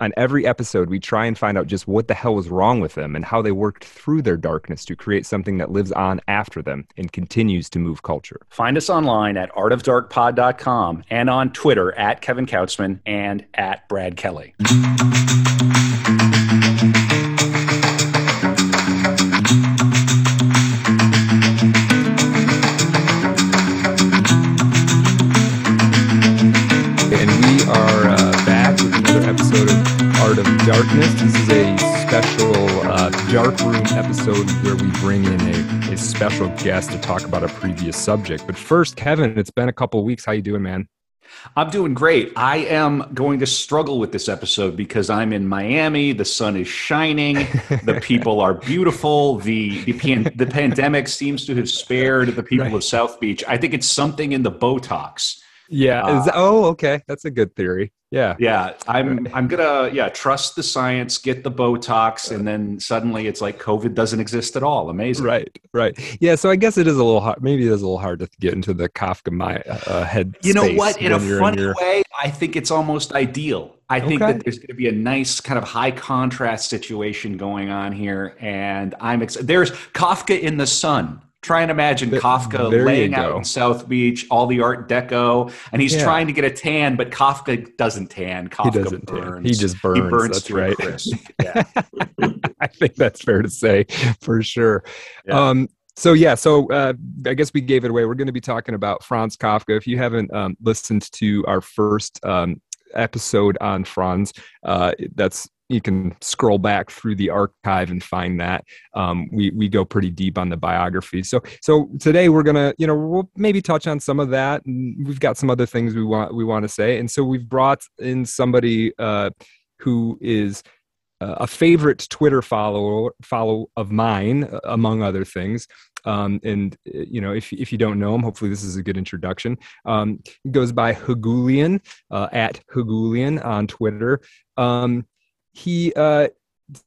On every episode, we try and find out just what the hell was wrong with them and how they worked through their darkness to create something that lives on after them and continues to move culture. Find us online at artofdarkpod.com and on Twitter at Kevin Kautzman and at Brad Kelly. Dark room episode where we bring in a, a special guest to talk about a previous subject. But first, Kevin, it's been a couple weeks. How you doing, man? I'm doing great. I am going to struggle with this episode because I'm in Miami. The sun is shining. the people are beautiful. The the, pan, the pandemic seems to have spared the people right. of South Beach. I think it's something in the Botox. Yeah. Uh, that, oh, okay. That's a good theory. Yeah. Yeah. I'm I'm gonna yeah, trust the science, get the Botox, and then suddenly it's like COVID doesn't exist at all. Amazing. Right. Right. Yeah. So I guess it is a little hard maybe it is a little hard to get into the Kafka my uh, head. You know what? In a funny in your... way, I think it's almost ideal. I think okay. that there's going to be a nice kind of high contrast situation going on here, and I'm ex- there's Kafka in the sun Try and imagine Kafka laying out in South Beach, all the Art Deco, and he's yeah. trying to get a tan, but Kafka doesn't tan. Kafka he doesn't burns. Tan. He just burns. He burns that's right. Yeah. I think that's fair to say for sure. Yeah. Um, so yeah, so uh, I guess we gave it away. We're going to be talking about Franz Kafka. If you haven't um, listened to our first um, episode on Franz, uh, that's you can scroll back through the archive and find that um, we we go pretty deep on the biography. So so today we're gonna you know we'll maybe touch on some of that, we've got some other things we want we want to say, and so we've brought in somebody uh, who is uh, a favorite Twitter follower follow of mine, among other things. Um, and uh, you know, if if you don't know him, hopefully this is a good introduction. Um, goes by Heghoulian uh, at Heghoulian on Twitter. Um, he uh,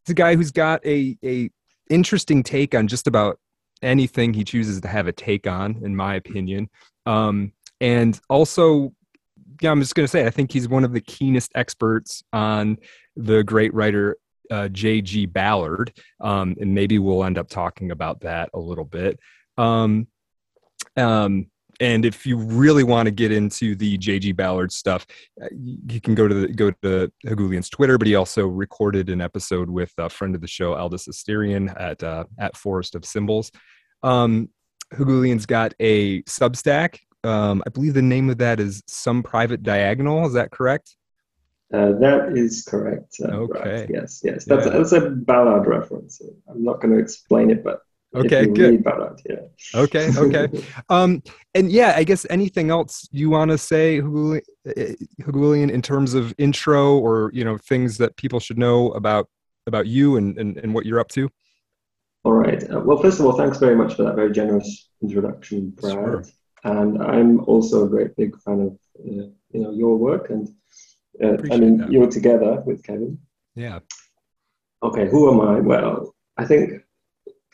the guy who's got a a interesting take on just about anything he chooses to have a take on, in my opinion. Um, and also, yeah, I'm just going to say, I think he's one of the keenest experts on the great writer uh, J.G. Ballard, um, and maybe we'll end up talking about that a little bit. Um, um, and if you really want to get into the JG Ballard stuff, uh, you can go to the, go to Heghoulian's Twitter. But he also recorded an episode with a friend of the show, Aldous Asterion, at uh, at Forest of Symbols. Um, Heghoulian's got a Substack. Um, I believe the name of that is Some Private Diagonal. Is that correct? Uh, that is correct. Uh, okay. Right. Yes, yes. That's, yeah. that's a Ballard reference. I'm not going to explain it, but Okay, good. yeah. Okay, okay. um, and yeah, I guess anything else you want to say, Heghoulian, in terms of intro or you know things that people should know about about you and and, and what you're up to. All right. Uh, well, first of all, thanks very much for that very generous introduction, Brad. Sure. And I'm also a great big fan of uh, you know your work and uh, I mean that. you're together with Kevin. Yeah. Okay. Who am I? Well, I think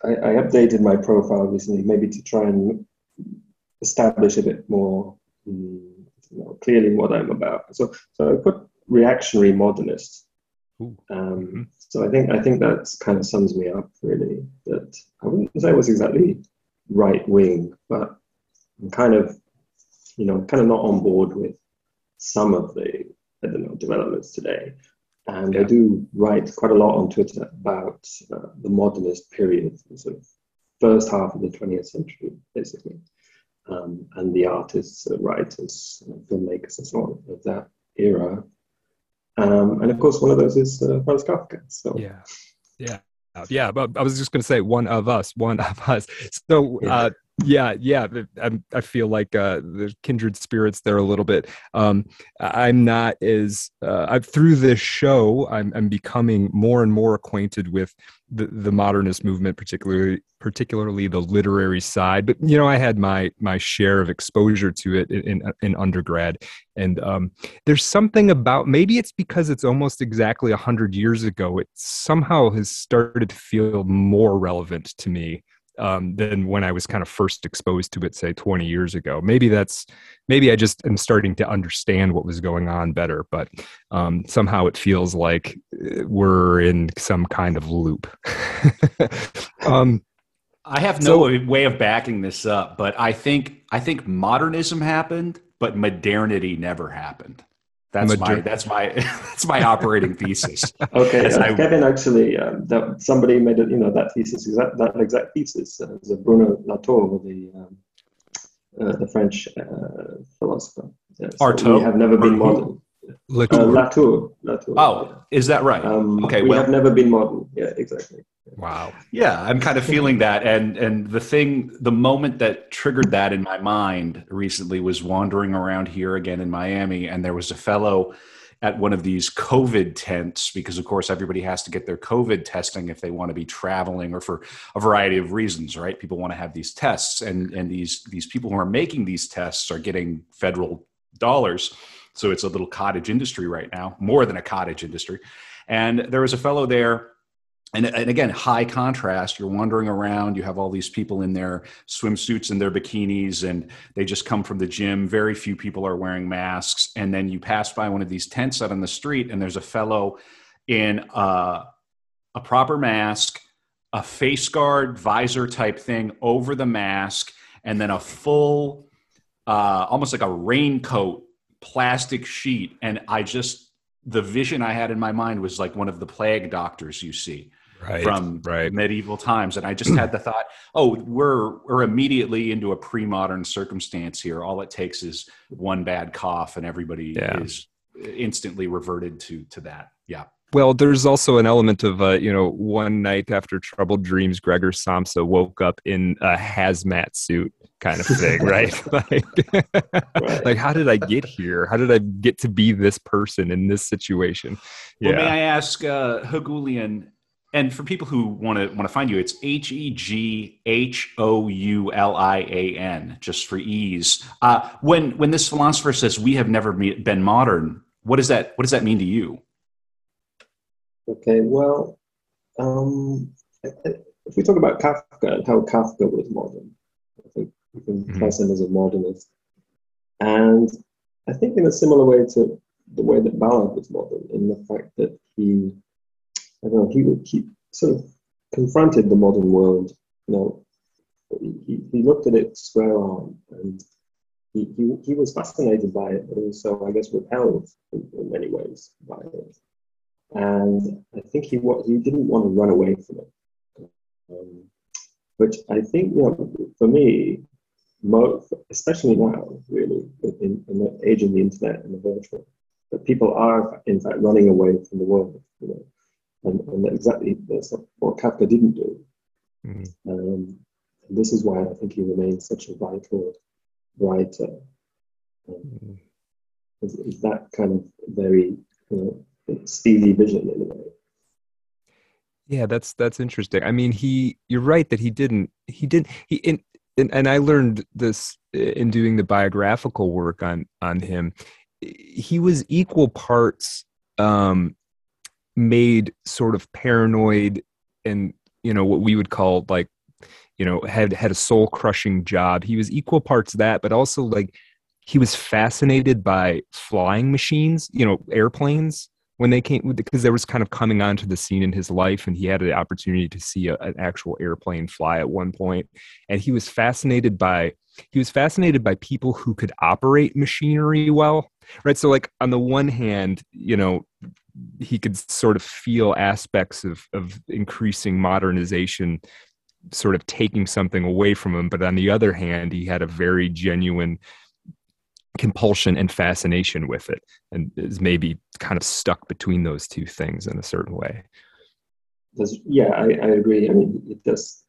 I, I, updated my profile recently, maybe to try and establish a bit more um, you know, clearly what I'm about. So, so I put reactionary modernist. Um, mm-hmm. So I think I think that kind of sums me up really. That I wouldn't say I was exactly right wing, but I'm kind of, you know, kind of not on board with some of the I don't know developments today. And yeah. I do write quite a lot on Twitter about uh, the modernist period, the sort of first half of the 20th century, basically, um, and the artists, uh, writers, uh, filmmakers, and so on of that era. Um, and of course, one of those is uh, Franz Kafka. So yeah, yeah, yeah. But I was just going to say one of us, one of us. So. Yeah. Yeah, yeah. I, I feel like uh, the kindred spirits there a little bit. Um, I'm not as uh, I, through this show. I'm, I'm becoming more and more acquainted with the, the modernist movement, particularly particularly the literary side. But you know, I had my my share of exposure to it in in, undergrad, and um, there's something about maybe it's because it's almost exactly a hundred years ago. It somehow has started to feel more relevant to me um, than when I was kind of first exposed to it, say 20 years ago. Maybe that's maybe I just am starting to understand what was going on better, but um, somehow it feels like uh, we're in some kind of loop. um, I have no so, way of backing this up, but I think I think modernism happened, but modernity never happened. That's my that's my that's my operating thesis. Okay, uh, I, Kevin actually um, that somebody made it. You know that thesis exact that exact thesis uh, was Bruno Latour, the um, uh, the French uh, philosopher. Yeah, so. We have never been modern. Latour. Uh, Latour. Latour. Oh, yeah. is that right? Um, okay, we well, have never been modern. Yeah, exactly. Wow. Yeah, I'm kind of feeling that, and and the thing, the moment that triggered that in my mind recently was wandering around here again in Miami, and there was a fellow at one of these COVID tents because, of course, everybody has to get their COVID testing if they want to be traveling or for a variety of reasons, right? People want to have these tests, and and these these people who are making these tests are getting federal dollars so it's a little cottage industry right now, more than a cottage industry. And there was a fellow there and, and, again high contrast. You're wandering around you have all these people in their swimsuits and their bikinis and they just come from the gym. Very few people are wearing masks. And then you pass by one of these tents out on the street and there's a fellow in a, a proper mask a face guard visor type thing over the mask and then a full uh, almost like a raincoat plastic sheet and i just the vision i had in my mind was like one of the plague doctors you see right, from right. medieval times and i just had the thought oh we're we're immediately into a pre-modern circumstance here all it takes is one bad cough and everybody yeah. is instantly reverted to to that yeah well, there's also an element of, uh, you know, one night after troubled dreams, Gregor Samsa woke up in a hazmat suit kind of thing, right? like, right. like, how did I get here? How did I get to be this person in this situation? Yeah. Well, may I ask, uh, Heghoulian, and for people who want to want to find you, it's H E G H O U L I A N, just for ease. Uh, when when this philosopher says we have never been modern, what does that what does that mean to you? Okay, well, um, if we talk about Kafka and how Kafka was modern, I think we can mm-hmm. class him as a modernist. And I think in a similar way to the way that Ballard was modern, in the fact that he, I don't know, he would keep sort of confronted the modern world. You know, he, he looked at it square on, and he, he, he was fascinated by it, but also, I guess, repelled in, in many ways by it and I think he he didn't want to run away from it. Um, which I think, you know, for me, especially now, really, in, in, the age of the internet and the virtual, that people are in fact running away from the world, you know, and, and exactly that's what Kafka didn't do. Mm-hmm. Um, and this is why I think he remains such a vital writer. Um, mm-hmm. is, is that kind of very, you know, steely vision in a way. Yeah, that's that's interesting. I mean, he you're right that he didn't he didn't he in, and, and I learned this in doing the biographical work on on him. He was equal parts um, made sort of paranoid and you know what we would call like you know had had a soul crushing job. He was equal parts that, but also like he was fascinated by flying machines, you know, airplanes when they came because there was kind of coming onto the scene in his life and he had the opportunity to see a, an actual airplane fly at one point and he was fascinated by he was fascinated by people who could operate machinery well right? So like on the one hand you know he could sort of feel aspects of of increasing modernization sort of taking something away from him but on the other hand he had a very genuine compulsion and fascination with it and is maybe kind of stuck between those two things in a certain way Does, yeah I, I agree i mean it does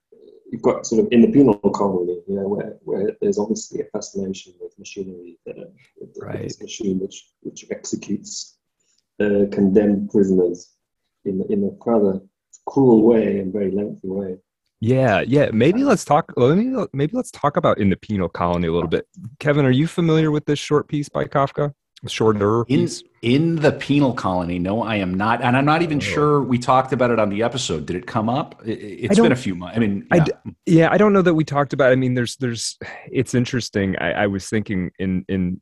you've got sort of in the penal colony, you know, where, where there's obviously a fascination with machinery, that, uh, with, right. this machine which which executes uh, condemned prisoners in in a rather cruel way and very lengthy way. Yeah, yeah. Maybe uh-huh. let's talk. Maybe maybe let's talk about in the penal colony a little bit. Kevin, are you familiar with this short piece by Kafka? Shorter piece? in in the penal colony. No, I am not, and I'm not even oh. sure we talked about it on the episode. Did it come up? It, has been a few months. I mean, yeah. I d- yeah, I don't know that we talked about. It. I mean, there's there's. It's interesting. I, I was thinking in in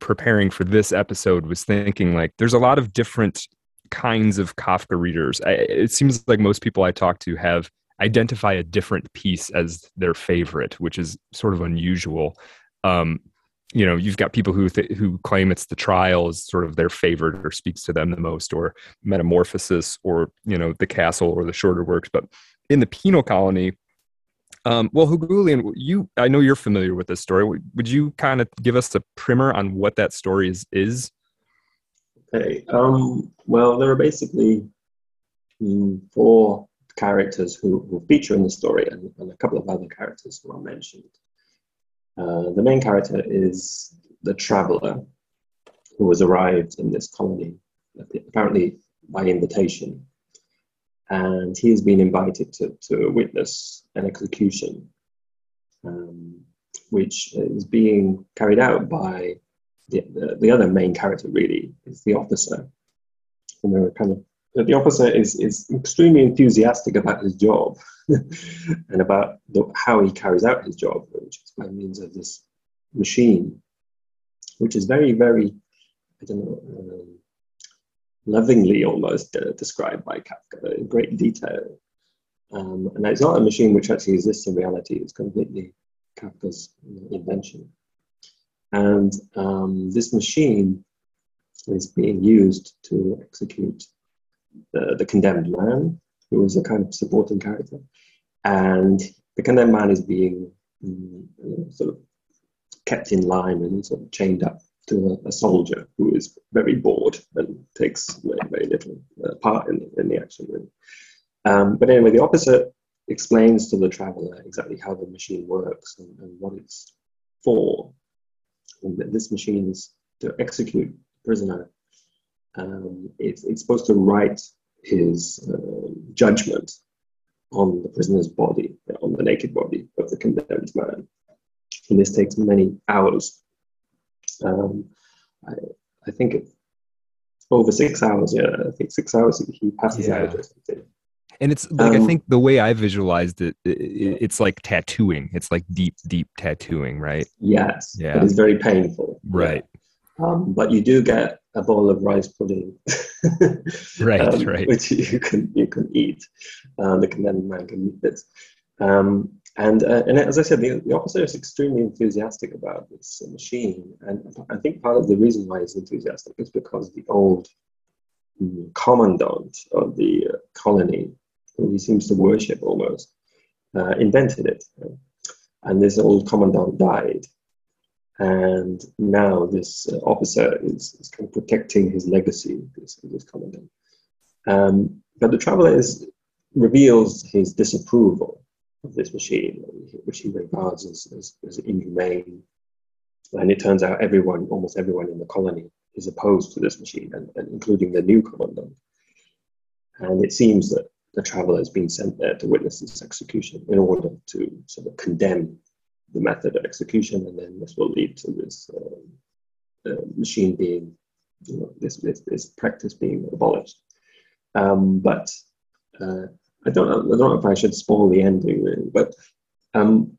preparing for this episode was thinking like there's a lot of different kinds of Kafka readers. I, it seems like most people I talk to have identify a different piece as their favorite, which is sort of unusual. Um, you know, you've got people who th- who claim it's the trial is sort of their favorite or speaks to them the most, or Metamorphosis, or you know, the Castle, or the shorter works. But in the penal colony, um, well, Heghoulian, you I know you're familiar with this story. Would you kind of give us a primer on what that story is? Is okay. Um, well, there are basically mm, four characters who, who feature in the story and, and, a couple of other characters who are mentioned. Uh, the main character is the traveler who has arrived in this colony, apparently by invitation. And he has been invited to, to witness an execution, um, which is being carried out by the, the, the, other main character, really, is the officer. And they're kind of the officer is, is extremely enthusiastic about his job and about the, how he carries out his job, which is by means of this machine, which is very, very, I don't know, um, lovingly almost uh, described by Kafka in great detail. Um, and it's not a machine which actually exists in reality, it's completely Kafka's invention. And um, this machine is being used to execute the, the condemned man, who is a kind of supporting character. And the condemned man is being um, sort of kept in line and sort of chained up to a, a soldier who is very bored and takes very, little uh, part in, in the action. Um, but anyway, the officer explains to the traveler exactly how the machine works and, and what it's for. And that this machine is to execute the prisoner um, it's, it's, supposed to write his uh, judgment on the prisoner's body, on the naked body of the condemned man. And this takes many hours. Um, I, I, think it's over six hours. Yeah, I think six hours he passes yeah. out. And it's like um, I think the way I visualized it, it, it's like tattooing. It's like deep, deep tattooing, right? Yes. Yeah. It is very painful. Right. Um, but you do get a bowl of rice pudding, right, um, right, which you can you can eat. Um, the condemned man can eat it. Um, and uh, and as I said, the, the officer is extremely enthusiastic about this machine, and I think part of the reason why he's enthusiastic is because the old um, commandant of the uh, colony, who he seems to worship almost, uh, invented it. And this old commandant died, and now this uh, officer is, is, kind of protecting his legacy, this, this commandant. Um, but the traveler is, reveals his disapproval of this machine, which he regards as, as, as inhumane. And it turns out everyone, almost everyone in the colony, is opposed to this machine, and, and including the new commandant. And it seems that the traveler has been sent there to witness this execution in order to sort of condemn the method of execution, and then this will lead to this uh, uh, machine being, you know, this, this, this practice being abolished. Um, but uh, I don't know. I don't know if I should spoil the ending, really, but um,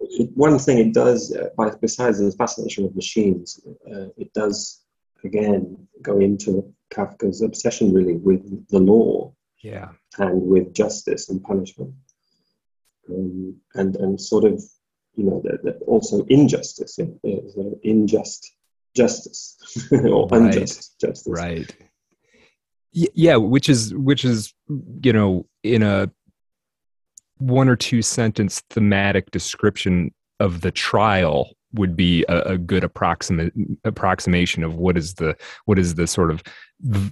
it, one thing it does, uh, by, besides the fascination with machines, uh, it does again go into Kafka's obsession really with the law, yeah, and with justice and punishment, um, and and sort of you know, that, that also injustice is uh, unjust justice or right. unjust justice. Right. Yeah, which is which is you know in a one or two sentence thematic description of the trial would be a, a good approximate approximation of what is the what is the sort of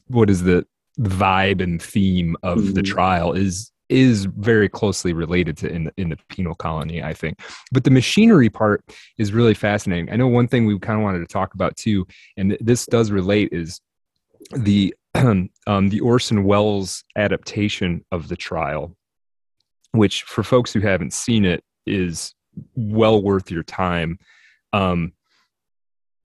what is the vibe and theme of mm-hmm. the trial is is very closely related to in the, in the penal colony, I think. But the machinery part is really fascinating. I know one thing we kind of wanted to talk about too, and this does relate, is the um, the Orson Welles adaptation of the trial, which for folks who haven't seen it is well worth your time. Um,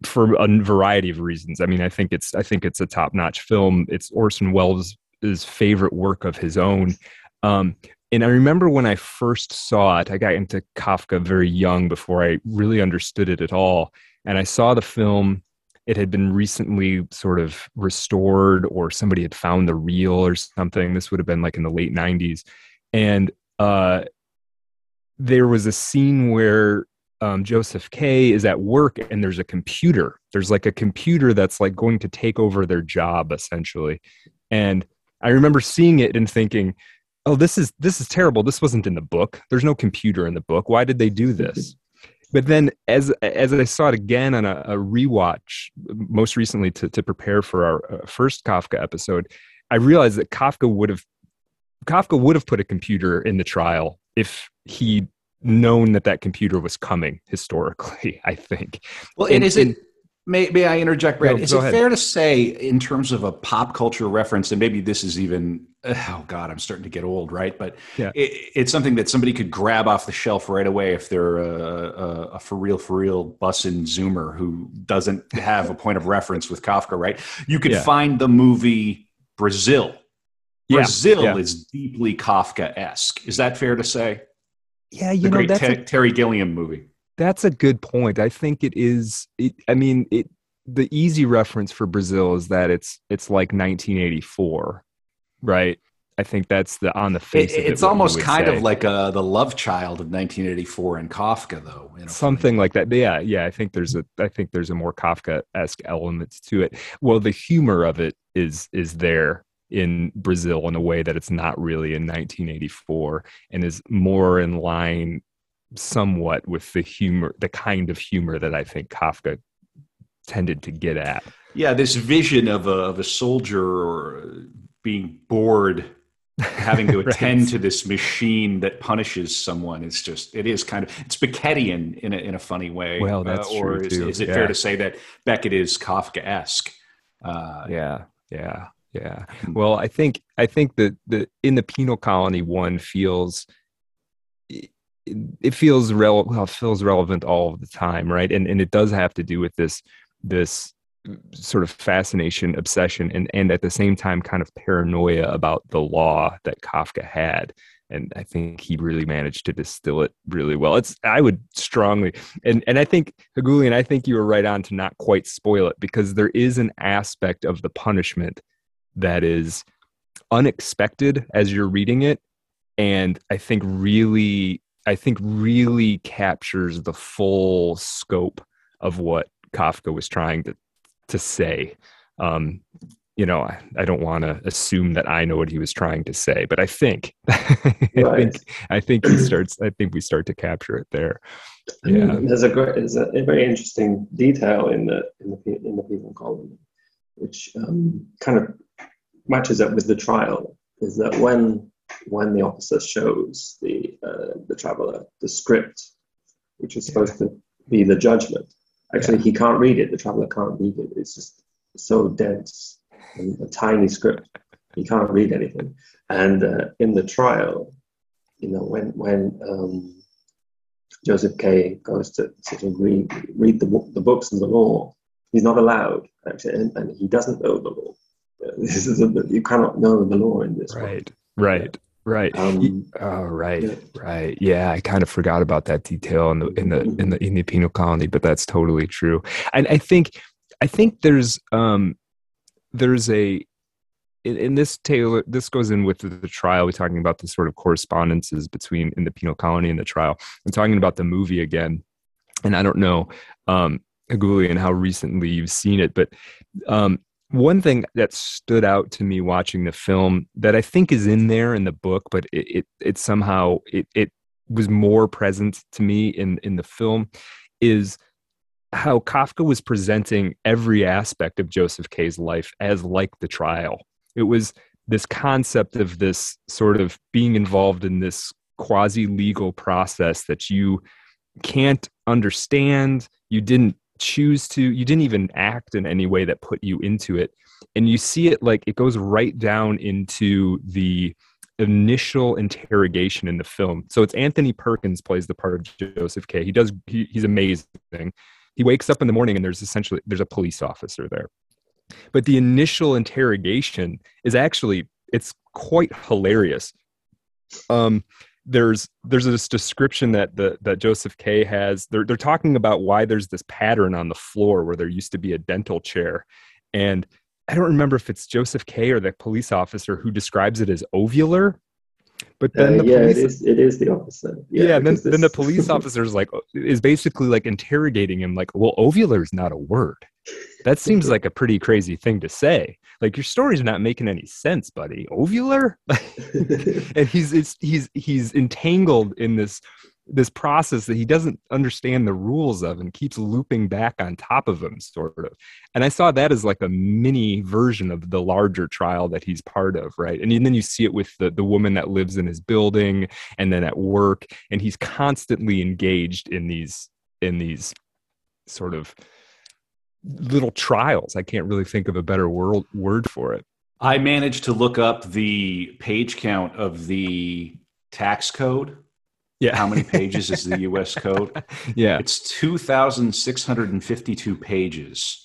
for a variety of reasons. I mean, I think it's I think it's a top notch film. It's Orson Welles' favorite work of his own. Um, and I remember when I first saw it, I got into Kafka very young before I really understood it at all. And I saw the film, it had been recently sort of restored, or somebody had found the reel or something. This would have been like in the late 90s. And uh, there was a scene where um, Joseph K is at work and there's a computer. There's like a computer that's like going to take over their job essentially. And I remember seeing it and thinking, oh this is this is terrible. This wasn't in the book. There's no computer in the book. Why did they do this? But then as as i saw it again on a, a rewatch most recently to, to prepare for our uh, first kafka episode i realized that kafka would have kafka would have put a computer in the trial if he'd known that that computer was coming historically i think. Well and, and is it May, may I interject, Brad? No, is it ahead. fair to say, in terms of a pop culture reference, and maybe this is even, oh God, I'm starting to get old, right? But yeah. it, it's something that somebody could grab off the shelf right away if they're a, a, a for real, for real bussin' Zoomer who doesn't have a point of reference with Kafka, right? You could yeah. find the movie Brazil. Yeah. Brazil is deeply Kafka esque. Is that fair to say? Yeah, you the know, great that's Ter- a- Terry Gilliam movie. That's a good point. I think it is. It, I mean, it. The easy reference for Brazil is that it's it's like 1984, right? I think that's the on the face. It, it's almost kind say. of like a, the love child of 1984 in Kafka, though. Something like that. Yeah, yeah. I think there's a I think there's a more Kafka esque element to it. Well, the humor of it is is there in Brazil in a way that it's not really in 1984, and is more in line somewhat with the humor, the kind of humor that I think Kafka tended to get at. Yeah, this vision of a, of a soldier or being bored, having to attend right. to this machine that punishes someone is just, it is kind of, it's Beckettian in a, in a funny way. Well, that's uh, or true is, too. is it yeah. fair to say that Beckett is Kafka-esque? Uh, yeah, yeah, yeah. Hmm. Well, I think, I think that the, in the penal colony one feels, it feels rel- well, it feels relevant all of the time, right? And and it does have to do with this this sort of fascination, obsession, and and at the same time, kind of paranoia about the law that Kafka had. And I think he really managed to distill it really well. It's I would strongly and and I think Heghoulian, I think you were right on to not quite spoil it because there is an aspect of the punishment that is unexpected as you're reading it and I think really I think really captures the full scope of what Kafka was trying to to say. Um, you know, I, I don't want to assume that I know what he was trying to say, but I think, I think, I think he starts. I think we start to capture it there. Yeah, there's a great, there's a, very interesting detail in the in the in the penal colony, which um, kind of matches up with the trial. Is that when when the officer shows the uh, the traveler the script, which is supposed yeah. to be the judgment, actually yeah. he can't read it. The traveler can't read it. It's just so dense and a tiny script. He can't read anything. And uh, in the trial, you know, when when um, Joseph K goes to sort of read read the, the books and the law, he's not allowed actually, and, and he doesn't know the law. This is a, you cannot know the law in this. Right. Right. Right. Um, oh, right. Yeah. Right. Yeah, I kind of forgot about that detail in the in the in the in the penal colony, but that's totally true. And I think I think there's um there's a in, in this Taylor this goes in with the, the, trial. We're talking about the sort of correspondences between in the penal colony and the trial. I'm talking about the movie again, and I don't know um Heghoulian how recently you've seen it, but um one thing that stood out to me watching the film that I think is in there in the book, but it it, it somehow it it was more present to me in in the film is how Kafka was presenting every aspect of Joseph K's life as like the trial. It was this concept of this sort of being involved in this quasi legal process that you can't understand, you didn't choose to, you didn't even act in any way that put you into it. And you see it like it goes right down into the initial interrogation in the film. So it's Anthony Perkins plays the part of Joseph K. He does he, he's amazing. He wakes up in the morning and there's essentially there's a police officer there. But the initial interrogation is actually it's quite hilarious. Um there's there's this description that the that Joseph K has. They're they're talking about why there's this pattern on the floor where there used to be a dental chair. And I don't remember if it's Joseph K or the police officer who describes it as ovular. But then uh, the yeah, police, it is. It is the opposite. Yeah, yeah then, then the police officer is like is basically like interrogating him, like, well, ovular is not a word. That seems like a pretty crazy thing to say. Like your story's not making any sense, buddy. Ovular, and he's he's he's entangled in this this process that he doesn't understand the rules of and keeps looping back on top of him sort of. And i saw that as like a mini version of the larger trial that he's part of right? And then you see it with the, the woman that lives in his building and then at work and he's constantly engaged in these in these sort of little trials. I can't really think of a better word word for it. I managed to look up the page count of the tax code yeah. How many pages is the US code? Yeah. It's 2,652 pages.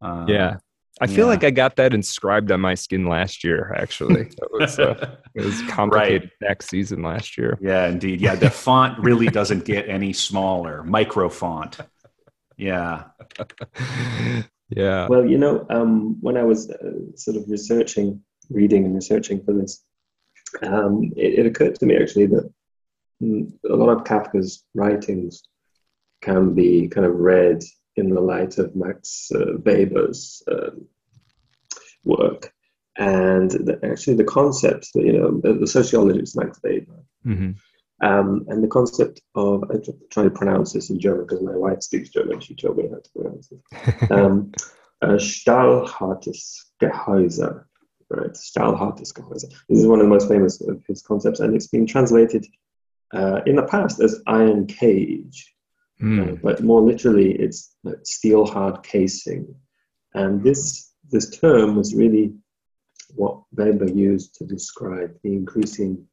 Um, yeah. I feel yeah. like I got that inscribed on my skin last year, actually. It was, uh, it was complicated right. tax season last year. Yeah, indeed. Yeah, the font really doesn't get any smaller. Micro font. Yeah. yeah. Well, you know, um, when I was uh, sort of researching, reading and researching for this, um, it, it occurred to me actually that a lot of Kafka's writings can be kind of read in the light of Max uh, Weber's uh, work. And the, actually, the concept, you know, the, the sociologist Max Weber, mm-hmm. um, and the concept of, I'm trying to pronounce this in German because my wife speaks German, she told me how to pronounce it. um, uh, Stahlhartes Gehäuse, right? Stahlhartes Gehäuse. This is one of the most famous of his concepts, and it's been translated uh, in the past as iron cage, mm. uh, but more literally it's steel hard casing. And this, this term was really what Weber used to describe the increasing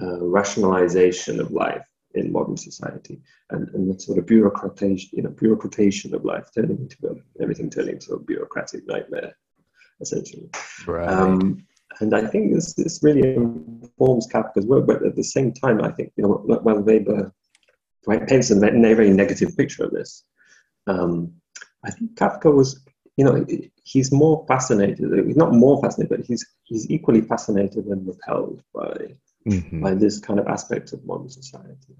uh, rationalization of life in modern society and, and the sort of bureaucratization, you know, bureaucratization of life turning into a, everything turning into a bureaucratic nightmare, essentially. Right. Um, and I think this, this really informs Kafka's work, but at the same time, I think, you know, while Weber paints a very negative picture of this, um, I think Kafka was, you know, he's more fascinated, he's not more fascinated, but he's, he's equally fascinated and repelled by, mm-hmm. by this kind of aspect of modern society.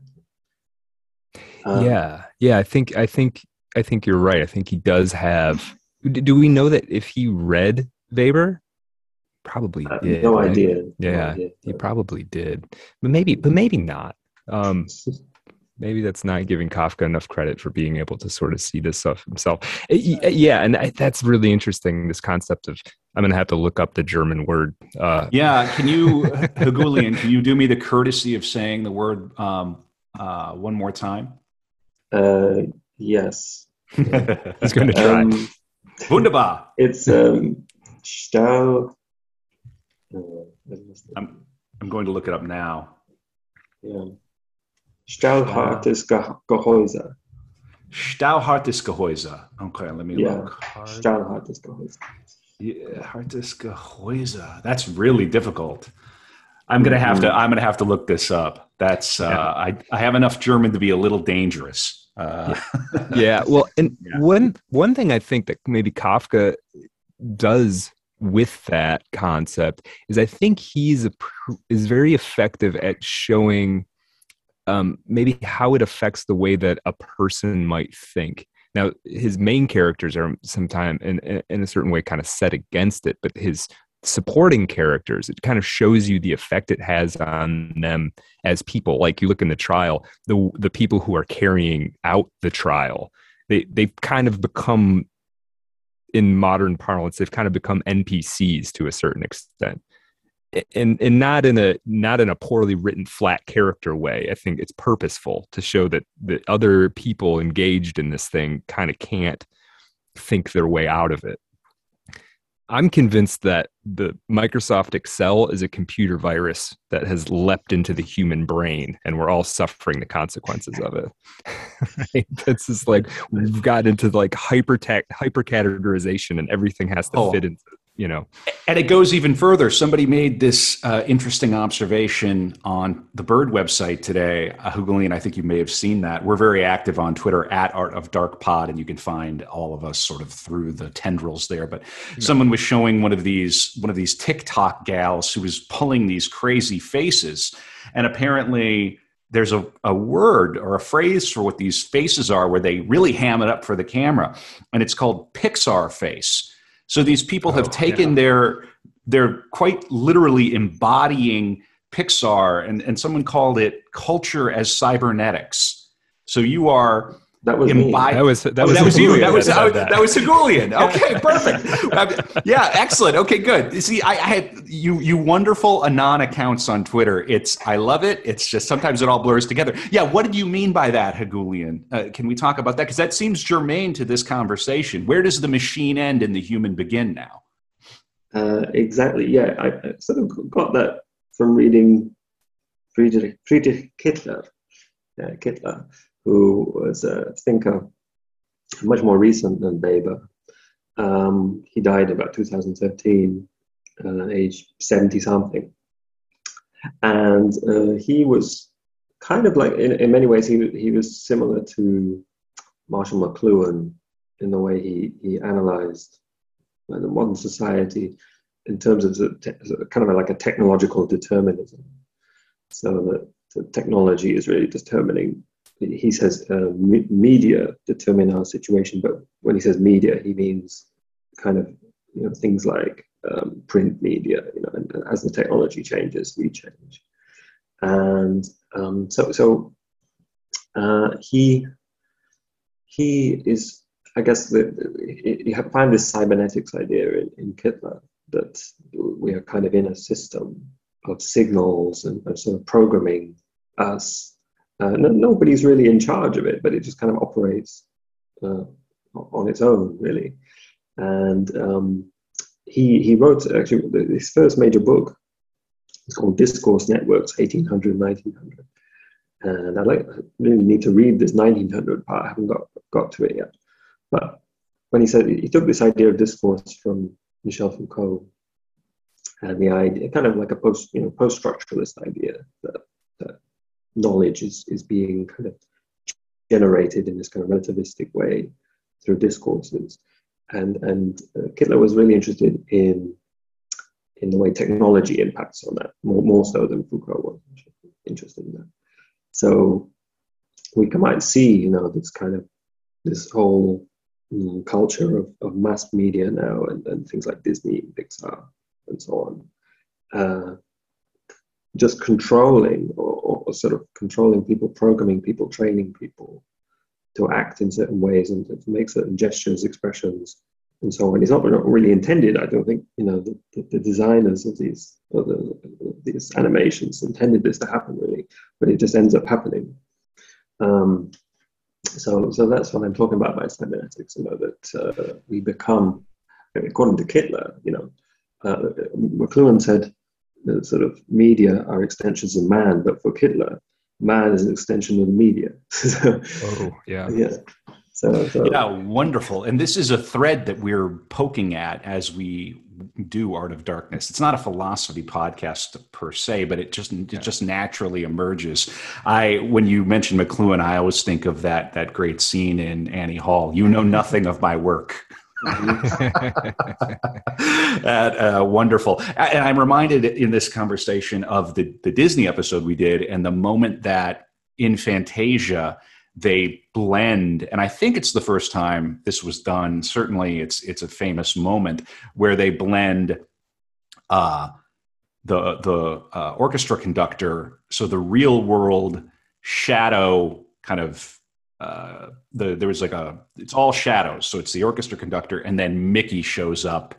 Um, yeah, yeah, I think, I think, I think you're right. I think he does have. Do we know that if he read Weber, probably uh, did. No right? idea. Yeah, no idea. he probably did, but maybe, but maybe not. Um, maybe that's not giving Kafka enough credit for being able to sort of see this stuff himself. Yeah, and I, that's really interesting. This concept of I'm going to have to look up the German word. Uh, yeah, can you, Heghoulian, can you do me the courtesy of saying the word um, uh, one more time? Uh, yes. He's going to try. Um, Wunderbar. It's um, Stahl I'm, I'm going to look it up now. Yeah. Stahlhartes Gehäuse. Stahlhartes Gehäuse. Okay, let me yeah. look. Stahlhartes Gehäuse. Yeah, Hartes Gehäuse. That's really difficult. I'm gonna have to. Mm-hmm. I'm gonna have to look this up. That's. Uh, yeah. I. I have enough German to be a little dangerous. Uh, yeah. yeah. Well, and yeah. one one thing I think that maybe Kafka does with that concept is I think he's a, is very effective at showing um, maybe how it affects the way that a person might think. Now, his main characters are sometimes in, in a certain way kind of set against it, but his supporting characters, it kind of shows you the effect it has on them as people. Like you look in the trial, the the people who are carrying out the trial, they they've kind of become in modern parlance, they've kind of become NPCs to a certain extent. and and not in a not in a poorly written flat character way i think it's purposeful to show that the other people engaged in this thing kind of can't think their way out of it i'm convinced that the microsoft excel is a computer virus that has leapt into the human brain and we're all suffering the consequences of it right? it's just like we've got into like hyper hyper categorization and everything has to oh. fit into you know. And it goes even further. Somebody made this uh, interesting observation on the bird website today. Uh, i think you may have seen that. We're very active on twitter at art of dark pod and you can find all of us sort of through the tendrils there. But yeah. someone was showing one of these one of these tiktok gals who was pulling these crazy faces. And apparently there's a, a word or a phrase for what these faces are where they really ham it up for the camera. And it's called pixar face so these people have oh, taken yeah. their they're quite literally embodying Pixar, and, and someone called it culture as cybernetics. So you are that was imbi- That was that oh, was, that was you. That was that, that. that was Heghoulian. Okay, perfect. yeah, excellent. Okay, good. See, I, I, had you you wonderful anon accounts on Twitter. It's I love it. It's just sometimes it all blurs together. Yeah, what did you mean by that, Heghoulian? Uh, can we talk about that? Because that seems germane to this conversation. Where does the machine end and the human begin now? Uh, exactly. Yeah, I, I, sort of got that from reading Friedrich, Friedrich Kittler. Yeah, Kittler who was a thinker much more recent than Weber. Um, he died about 2013, uh, age 70 something. And uh, he was kind of like, in, in many ways, he, he was similar to Marshall McLuhan in the way he, he analyzed uh, the modern society in terms of the, kind of like a technological determinism. So that technology is really determining he says uh, media determine our situation, but when he says media, he means kind of you know things like um, print media. You know, and, and, as the technology changes, we change, and um, so so uh, he he is. I guess the, you find this cybernetics idea in, in Kittler that we are kind of in a system of signals and, and sort of programming us uh, no, nobody's really in charge of it, but it just kind of operates uh, on its own, really. And um, he he wrote actually his first major book. It's called Discourse Networks, 1800 1900. And I like I really need to read this 1900 part. I haven't got got to it yet. But when he said he took this idea of discourse from Michel Foucault, and the idea, kind of like a post you know post structuralist idea that that knowledge is, is being kind of generated in this kind of relativistic way through discourses. And, and uh, Kittler was really interested in, in the way technology impacts on that, more, more so than Foucault was interested in that. So we might see, you know, this kind of, this whole um, culture of, of mass media now and, and things like Disney, Pixar, and so on, uh, just controlling or, or, sort of controlling people, programming people, training people to act in certain ways and to make certain gestures, expressions, and so on. It's not, not really intended. I don't think you know the, the, the designers of these of the, these animations intended this to happen really, but it just ends up happening. Um, so, so that's what I'm talking about by cybernetics. You know that uh, we become, according to Kittler, you know, uh, McLuhan said sort of media are extensions of man, but for Kittler, man is an extension of the media. so, oh, yeah. Yeah. So, so, yeah, wonderful. And this is a thread that we're poking at as we do Art of Darkness. It's not a philosophy podcast per se, but it just it just naturally emerges. I when you mention McLuhan, I always think of that that great scene in Annie Hall. You know nothing of my work. uh, wonderful. And I'm reminded in this conversation of the, the Disney episode we did and the moment that in Fantasia they blend and i think it's the first time this was done certainly it's it's a famous moment where they blend uh, the the uh, orchestra conductor so the real world shadow kind of uh, the there was like a it's all shadows so it's the orchestra conductor and then mickey shows up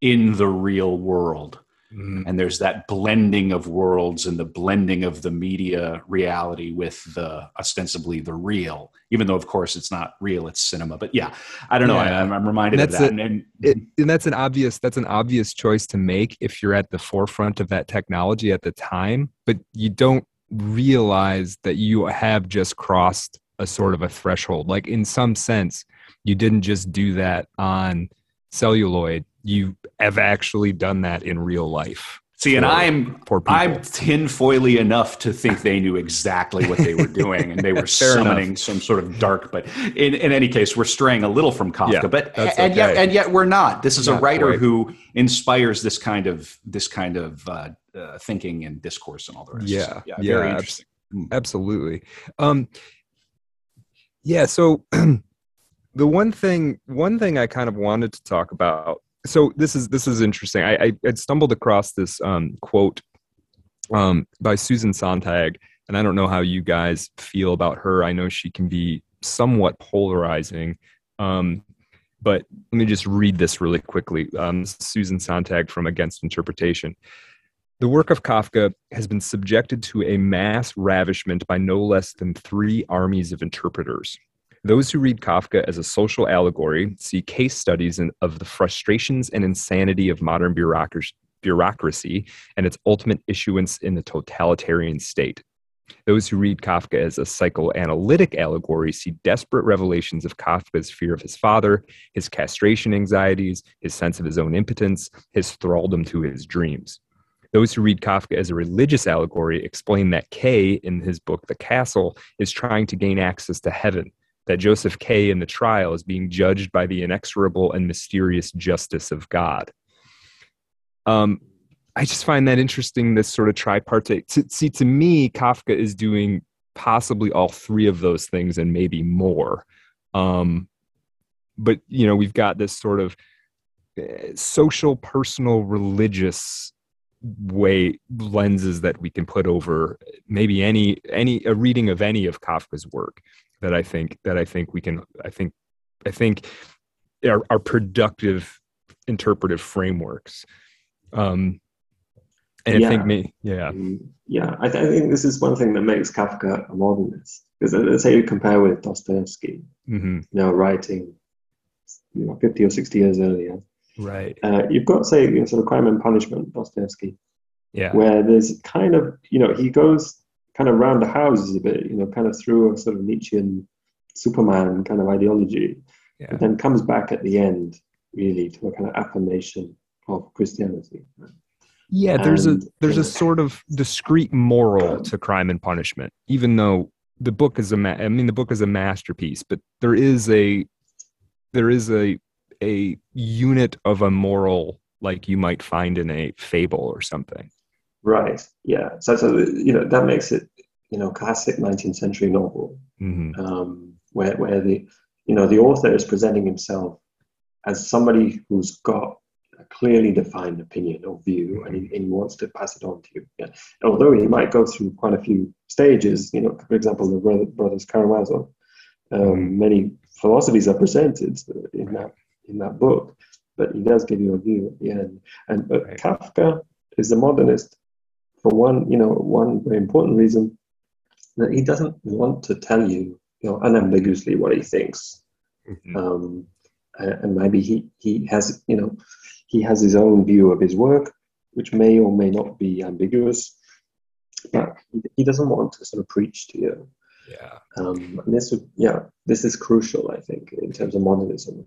in the real world Mm. And there's that blending of worlds and the blending of the media reality with the ostensibly the real, even though of course it's not real, it's cinema. But yeah, I don't know. Yeah. I, am reminded of that. A, and, and, it, and that's an obvious that's an obvious choice to make if you're at the forefront of that technology at the time, but you don't realize that you have just crossed a sort of a threshold. Like in some sense, you didn't just do that on celluloid you have actually done that in real life. See, and I'm I'm tinfoily enough to think they knew exactly what they were doing, and they were summoning enough. some sort of dark. But in, in any case, we're straying a little from Kafka, yeah, but and okay. yet and yet we're not. This is not a writer quite. who inspires this kind of this kind of uh, uh, thinking and discourse and all the rest. Yeah, yeah, yeah, very interesting. Hmm. Absolutely. Um, yeah. So the one thing one thing I kind of wanted to talk about so this is this is interesting. I, I had stumbled across this um, quote um, by Susan Sontag, and I don't know how you guys feel about her. I know she can be somewhat polarizing, um, but let me just read this really quickly. Um, Susan Sontag from Against Interpretation. The work of Kafka has been subjected to a mass ravishment by no less than three armies of interpreters. Those who read Kafka as a social allegory see case studies in, of the frustrations and insanity of modern bureaucracy, bureaucracy and its ultimate issuance in the totalitarian state. Those who read Kafka as a psychoanalytic allegory see desperate revelations of Kafka's fear of his father, his castration anxieties, his sense of his own impotence, his thraldom to his dreams. Those who read Kafka as a religious allegory explain that K, in his book The Castle, is trying to gain access to heaven, that Joseph K. in the trial is being judged by the inexorable and mysterious justice of God. Um, I just find that interesting, this sort of tripartite. See, to me, Kafka is doing possibly all three of those things and maybe more. Um, but, you know, we've got this sort of uh, social, personal, religious way lenses that we can put over maybe any any a reading of any of Kafka's work that I think that I think we can I think I think are, are productive interpretive frameworks. Um, and yeah. I think me, yeah, mm, yeah. I, th- I, think this is one thing that makes Kafka a modernist. Because let's say you compare with Dostoevsky, mm-hmm. you know, writing, you know, fifty or sixty years earlier, right? Uh, you've got say you know, sort of Crime and Punishment, Dostoevsky, yeah, where there's kind of you know he goes kind of round the houses a bit, you know, kind of through a sort of Nietzschean Superman kind of ideology, yeah. but then comes back at the end really to a kind of affirmation of Christianity. Yeah, there's and, a there's a sort of discrete moral to crime and punishment, even though the book is a ma- I mean the book is a masterpiece, but there is a there is a a unit of a moral like you might find in a fable or something. Right. Yeah. So, so you know that makes it you know classic 19th century novel mm-hmm. um, where where the you know the author is presenting himself as somebody who's got a clearly defined opinion or view and he, and he wants to pass it on to you. Yeah. Although he might go through quite a few stages, you know, for example, the brothers Karamazov, um, mm-hmm. many philosophies are presented in that in that book, but he does give you a view at the end. And but right. Kafka is a modernist for one, you know, one very important reason that he doesn't want to tell you, you know, unambiguously what he thinks. Mm-hmm. Um, and maybe he, he has, you know, he has his own view of his work, which may or may not be ambiguous, but he doesn't want to sort of preach to you. Yeah. Um, this would, yeah, this is crucial, I think, in terms of modernism.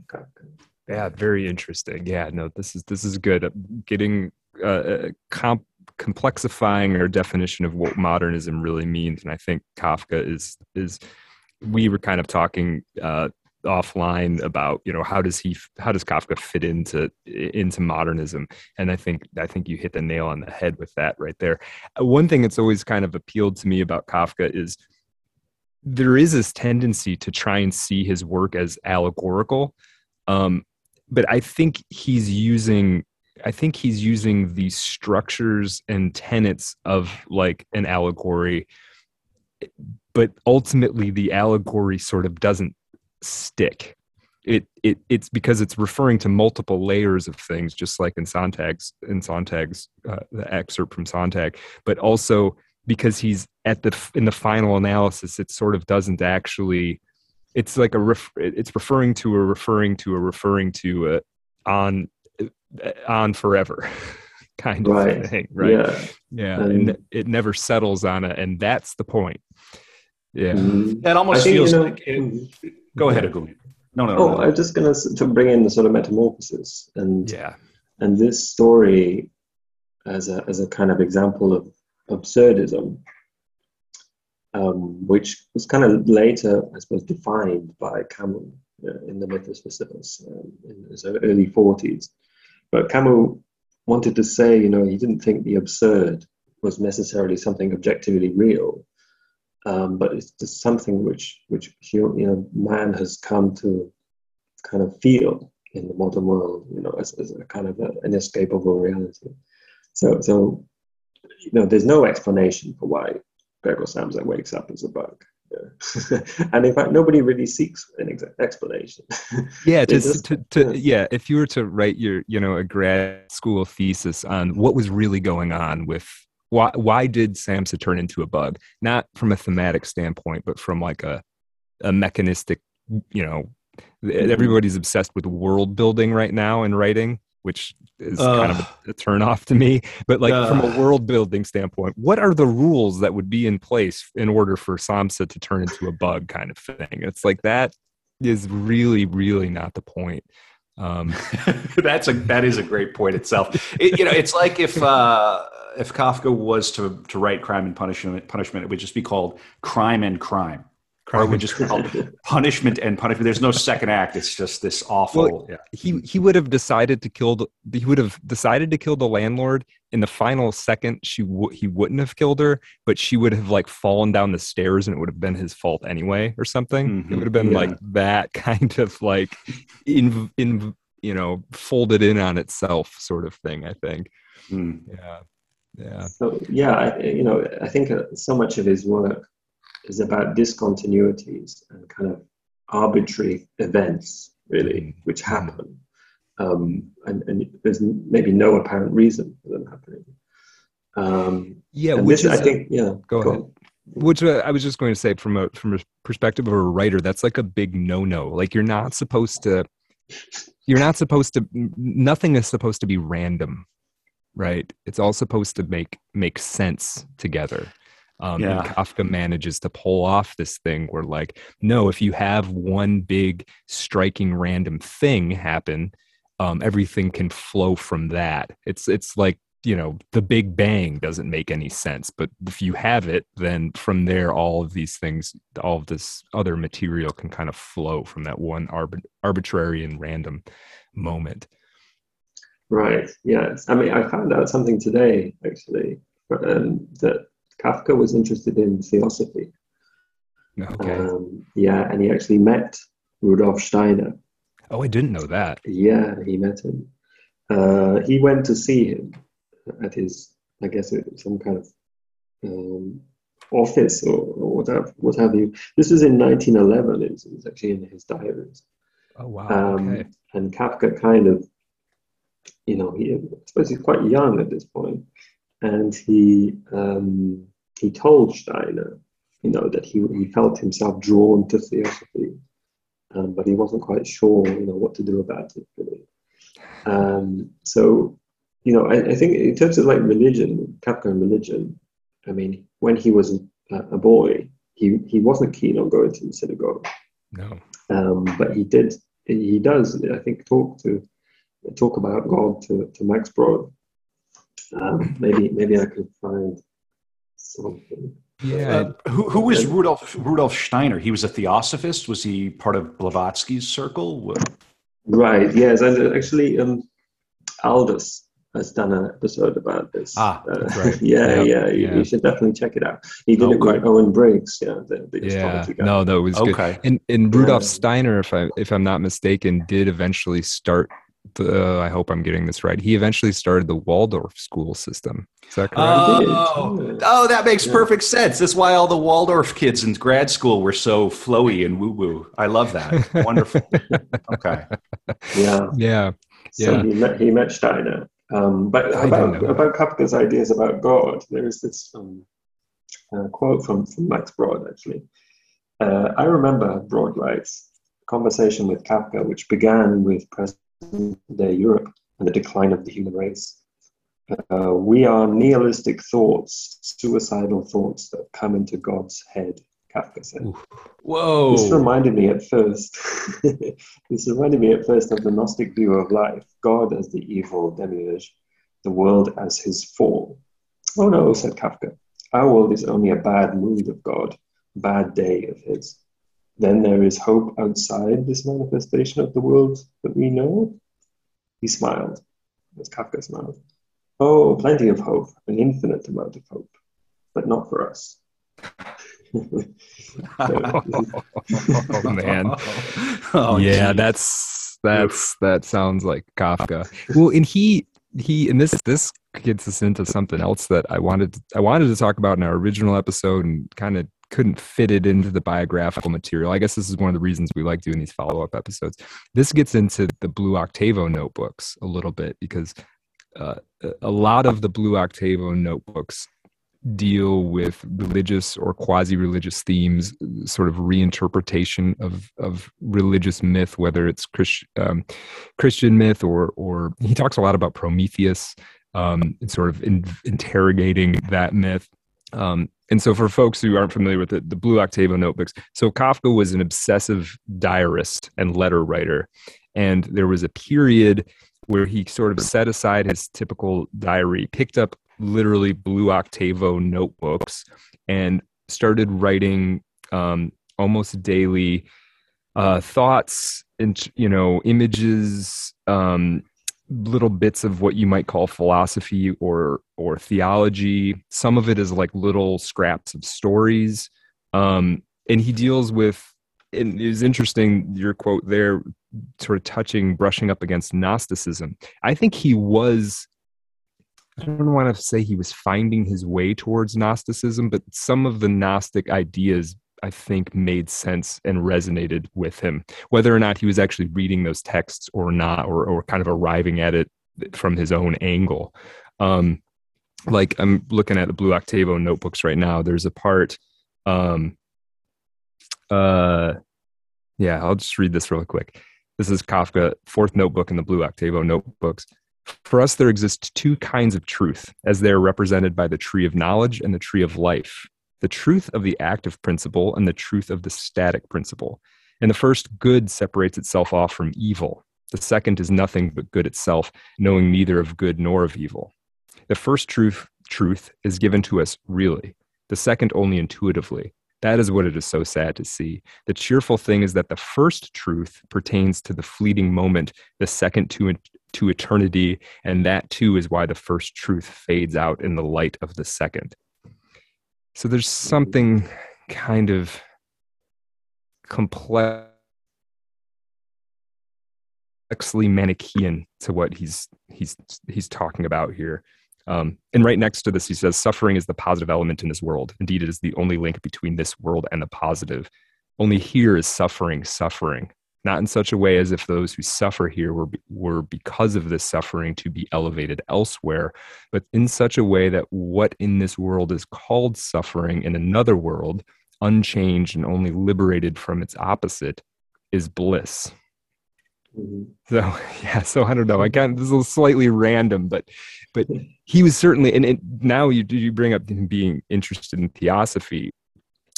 Yeah, very interesting. Yeah, no, this is this is good. Getting uh, uh comp complexifying our definition of what modernism really means. And I think Kafka is is we were kind of talking uh, offline about you know how does he how does Kafka fit into into modernism and I think I think you hit the nail on the head with that right there. Uh, one thing that's always kind of appealed to me about Kafka is there is this tendency to try and see his work as allegorical um, but I think he's using I think he's using the structures and tenets of like an allegory, but ultimately the allegory sort of doesn't stick. it it it's because it's referring to multiple layers of things, just like in Sontag's in Sontag's uh, the excerpt from Sontag, but also because he's at the in the final analysis, it sort of doesn't actually. It's like a ref, it's referring to a referring to a referring to a on on forever kind of right. thing, right? Yeah, yeah, and, and it never settles on it, and that's the point. Yeah, mm-hmm. it almost feels you know, like. It, go ahead, Aguli. No, no. Oh, no, no. I'm just going to bring in the sort of metamorphosis and yeah, and this story as a as a kind of example of absurdism, um, which was kind of later, I suppose, defined by Camus uh, in the for Sisyphus um, in his early 40s. But Camus wanted to say, you know, he didn't think the absurd was necessarily something objectively real, um, but it's just something which which you know man has come to kind of feel in the modern world, you know, as, as a kind of a, an inescapable reality. So so you know, there's no explanation for why Gregor Samsa wakes up as a bug. Yeah. and in fact, nobody really seeks an ex- explanation. yeah, just, to, to, yeah. If you were to write your, you know, a grad school thesis on what was really going on with why why did Samsa turn into a bug? Not from a thematic standpoint, but from like a a mechanistic, you know, mm-hmm. everybody's obsessed with world building right now in writing, which is uh, kind of a, a turn off to me. But like uh, from a world building standpoint, what are the rules that would be in place in order for Samsa to turn into a bug kind of thing? It's like that is really, really not the point. Um, That's a that is a great point itself. It, you know, it's like if uh, if Kafka was to to write Crime and Punishment, punishment, it would just be called Crime and Crime. Crime or would just be called punishment and punishment. There's no second act. It's just this awful. Well, yeah. He he would have decided to kill. The, he would have decided to kill the landlord in the final second. She w- he wouldn't have killed her, but she would have like fallen down the stairs, and it would have been his fault anyway, or something. Mm-hmm. It would have been yeah. like that kind of like in in you know folded in on itself sort of thing. I think. Mm. Yeah yeah so yeah I, you know i think uh, so much of his work is about discontinuities and kind of arbitrary events really mm-hmm. which happen um, and, and, there's maybe no apparent reason for them happening um, yeah which this, is, i think yeah go, go ahead on. which uh, i was just going to say from a from a perspective of a writer that's like a big no-no like you're not supposed to you're not supposed to nothing is supposed to be random right? It's all supposed to make make sense together. Um, yeah. And Kafka manages to pull off this thing where, like, no, if you have one big striking random thing happen, um, everything can flow from that. It's it's like you know the Big Bang doesn't make any sense, but if you have it, then from there, all of these things, all of this other material can kind of flow from that one arbitrary and random moment. Right. Yes. I mean, I found out something today actually um, that Kafka was interested in theosophy. Okay. Um, yeah, and he actually met Rudolf Steiner. Oh, I didn't know that. Yeah, he met him. Uh, he went to see him at his, I guess, some kind of um, office or, or whatever, what have you. This was in 1911. It was, it was actually in his diaries. Oh wow! Um, okay. And Kafka kind of you know, he, I suppose he's quite young at this point, and he um, he told Steiner, you know, that he he felt himself drawn to theosophy, um, but he wasn't quite sure, you know, what to do about it really. Um, so, you know, I, I, think in terms of like religion, Kafka and religion, I mean, when he was a, a boy, he he wasn't keen on going to the synagogue. No. Um, but he did. He does, I think, talk to talk about God to, to Max Brod. Um, maybe maybe I could find. Yeah. Uh, who, who is Rudolf Rudolf Steiner? He was a theosophist. Was he part of Blavatsky's circle? Right. Yes, and actually, um, Aldous has done an episode about this. Ah, uh, right. yeah, yeah, yeah, You, should definitely check it out. He did okay. it with Owen Briggs. Yeah, the, the yeah. No, that was okay. good. And, and Rudolf yeah. Steiner, if I if I'm not mistaken, did eventually start the, I hope I'm getting this right. He eventually started the Waldorf school system. Is that correct? Oh, oh that makes yeah. perfect sense. That's why all the Waldorf kids in grad school were so flowy and woo woo. I love that. Wonderful. Okay. Yeah. Yeah. So yeah. he met, he met Steiner. Um, but about, about Kafka's ideas about God, there is this um, uh, quote from, from Max Brod, actually. Uh, I remember, Brod writes, conversation with Kafka, which began with present day Europe and the decline of the human race. Uh, we are nihilistic thoughts, suicidal thoughts that come into God's head, Kafka said. Whoa. This reminded me at first, this reminded me at first of the Gnostic view of life God as the evil demiurge, the world as his fall. Oh no, said Kafka. Our world is only a bad mood of God, bad day of his. Then there is hope outside this manifestation of the world that we know. He smiled, as Kafka smiled. Oh, plenty of hope, an infinite amount of hope, but not for us. oh man, oh, oh yeah, geez. that's that's that sounds like Kafka. Well, and he he and this this gets us into something else that I wanted to, I wanted to talk about in our original episode and kind of couldn't fit it into the biographical material. I guess this is one of the reasons we like doing these follow up episodes. This gets into the Blue Octavo notebooks a little bit because uh, a lot of the Blue Octavo notebooks deal with religious or quasi religious themes, sort of reinterpretation of, of religious myth, whether it's Christ, um, Christian myth or, or he talks a lot about Prometheus um, and sort of in, interrogating that myth. Um, and so, for folks who aren't familiar with it, the Blue Octavo notebooks, so Kafka was an obsessive diarist and letter writer. And there was a period where he sort of set aside his typical diary, picked up literally Blue Octavo notebooks, and started writing um, almost daily uh, thoughts and you know images um, little bits of what you might call philosophy or or theology. Some of it is like little scraps of stories, um, and he deals with. And it was interesting your quote there, sort of touching, brushing up against Gnosticism. I think he was. I don't want to say he was finding his way towards Gnosticism, but some of the Gnostic ideas I think made sense and resonated with him, whether or not he was actually reading those texts or not, or, or kind of arriving at it from his own angle. Um, like I'm looking at the Blue Octavo notebooks right now. There's a part, um, uh, yeah, I'll just read this real quick. This is Kafka, fourth notebook in the Blue Octavo notebooks. For us, there exist two kinds of truth, as they are represented by the tree of knowledge and the tree of life the truth of the active principle and the truth of the static principle. And the first, good separates itself off from evil. The second is nothing but good itself, knowing neither of good nor of evil. The first truth, truth is given to us really, the second only intuitively. That is what it is so sad to see. The cheerful thing is that the first truth pertains to the fleeting moment, the second to, to eternity, and that too is why the first truth fades out in the light of the second. So there's something kind of complexly Manichaean to what he's he's he's talking about here. Um, and right next to this, he says, "Suffering is the positive element in this world. Indeed, it is the only link between this world and the positive. Only here is suffering, suffering not in such a way as if those who suffer here were, were because of this suffering to be elevated elsewhere, but in such a way that what in this world is called suffering in another world, unchanged and only liberated from its opposite, is bliss. Mm-hmm. So yeah, so I don't know. I can't. This is slightly random, but but he was certainly. And it, now you you bring up him being interested in theosophy.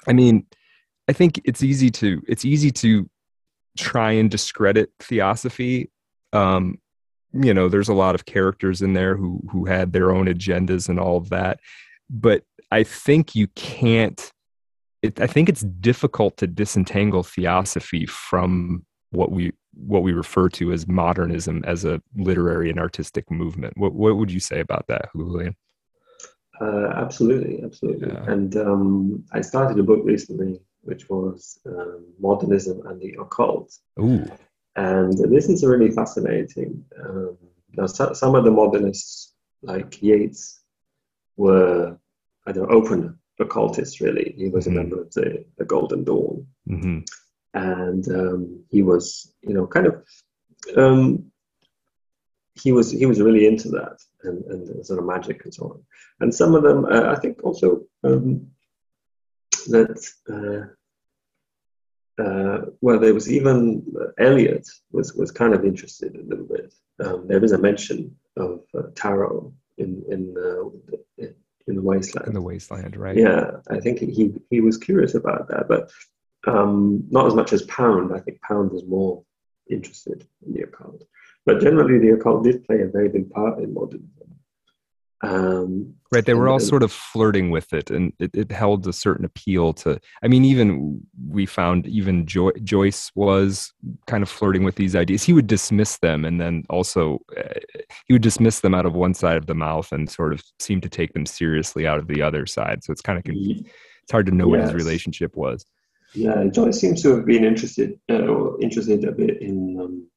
I mean, I think it's easy to it's easy to try and discredit theosophy um, you know there's a lot of characters in there who who had their own agendas and all of that but i think you can't it, i think it's difficult to disentangle theosophy from what we what we refer to as modernism as a literary and artistic movement. What what would you say about that julian? Uh, absolutely absolutely. Yeah. and um, i started a book recently which was um, Modernism and the Occult. Ooh. And this is really fascinating. Um, now, so, some of the modernists, like Yeats, were, I don't know, open occultists, really. He was mm-hmm. a member of the, the Golden Dawn. Mm-hmm. And um, he was, you know, kind of, um, he was he was really into that and, and sort of magic and so on. And some of them, uh, I think, also um, that uh, uh, well, there was even uh, Eliot was was kind of interested a little bit. Um, there is a mention of uh, tarot in in uh, in the wasteland. In the wasteland, right? Yeah, I think he he was curious about that, but um, not as much as Pound. I think Pound was more interested in the occult. But generally, the occult did play a very big part in modernism. Um, right, they were all sort of flirting with it, and it, it, held a certain appeal to. I mean, even we found even jo- Joyce was kind of flirting with these ideas. He would dismiss them, and then also uh, he would dismiss them out of one side of the mouth, and sort of seem to take them seriously out of the other side. So it's kind of confusing. it's hard to know yes. what his relationship was. Yeah, Joyce seems to have been interested uh, interested a bit in, um,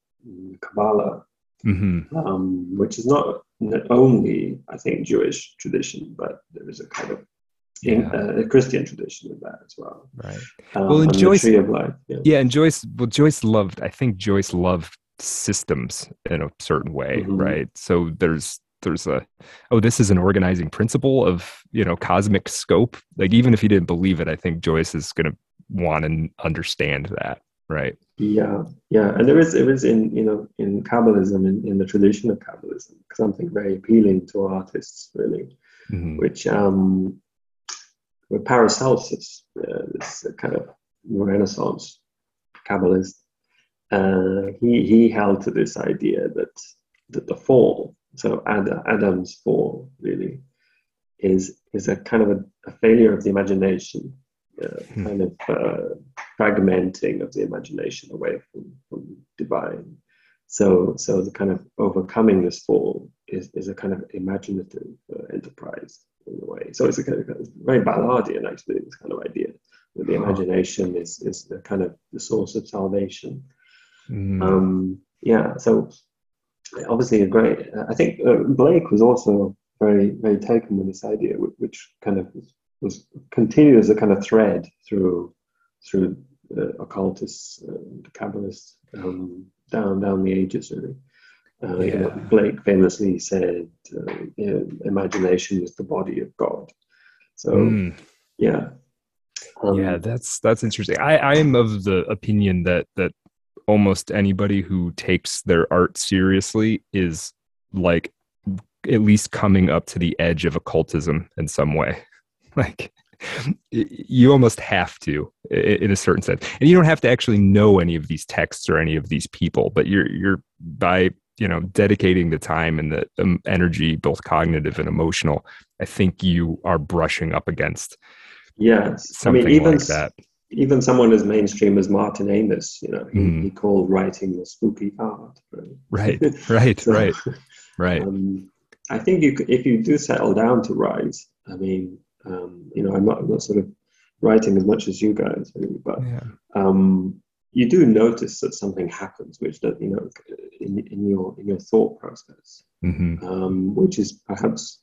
Kabbalah, mm-hmm. um, which is not not only, I think, Jewish tradition, but there is a kind of in, yeah. uh, a Christian tradition in that as well. Right. Um, well, and Joyce, yeah. yeah. and Joyce, well, Joyce loved. I think Joyce loved systems in a certain way, mm-hmm. right? So there's there's a oh this is an organizing principle of you know cosmic scope like even if you didn't believe it i think joyce is going to want to understand that right yeah yeah and there is there is in you know in kabbalism in, in the tradition of kabbalism something very appealing to artists really mm-hmm. which um with paracelsus uh, this kind of renaissance kabbalist uh, he he held to this idea that that the fall so Ad, adam's fall really is is a kind of a, a failure of the imagination uh, kind of uh, fragmenting of the imagination away from, from divine. So, so the kind of overcoming this fall is, is a kind of imaginative uh, enterprise in a way. So it's a kind of, of very Ballardian actually, this kind of idea that the imagination is, is the kind of the source of salvation. Mm. Um, yeah, so obviously a great, I think uh, Blake was also very, very taken with this idea, which kind of was continued as a kind of thread through through the occultists and the Kabbalists um, down down the ages really. Uh, yeah. you know, Blake famously said, uh, you know, "Imagination is the body of God." So, mm. yeah, um, yeah, that's that's interesting. I I am of the opinion that that almost anybody who takes their art seriously is like at least coming up to the edge of occultism in some way. like you almost have to in a certain sense. And you don't have to actually know any of these texts or any of these people but you're you're by you know dedicating the time and the um, energy both cognitive and emotional i think you are brushing up against yes. I mean even like that. even someone as mainstream as martin amis you know he, mm. he called writing the spooky art right? Right. Right so, right. Right. um, i think you if you do settle down to write i mean um, you know, I'm not, I'm not sort of writing as much as you guys, really, but yeah. um, you do notice that something happens, which that you know, in, in your in your thought process, mm-hmm. um, which is perhaps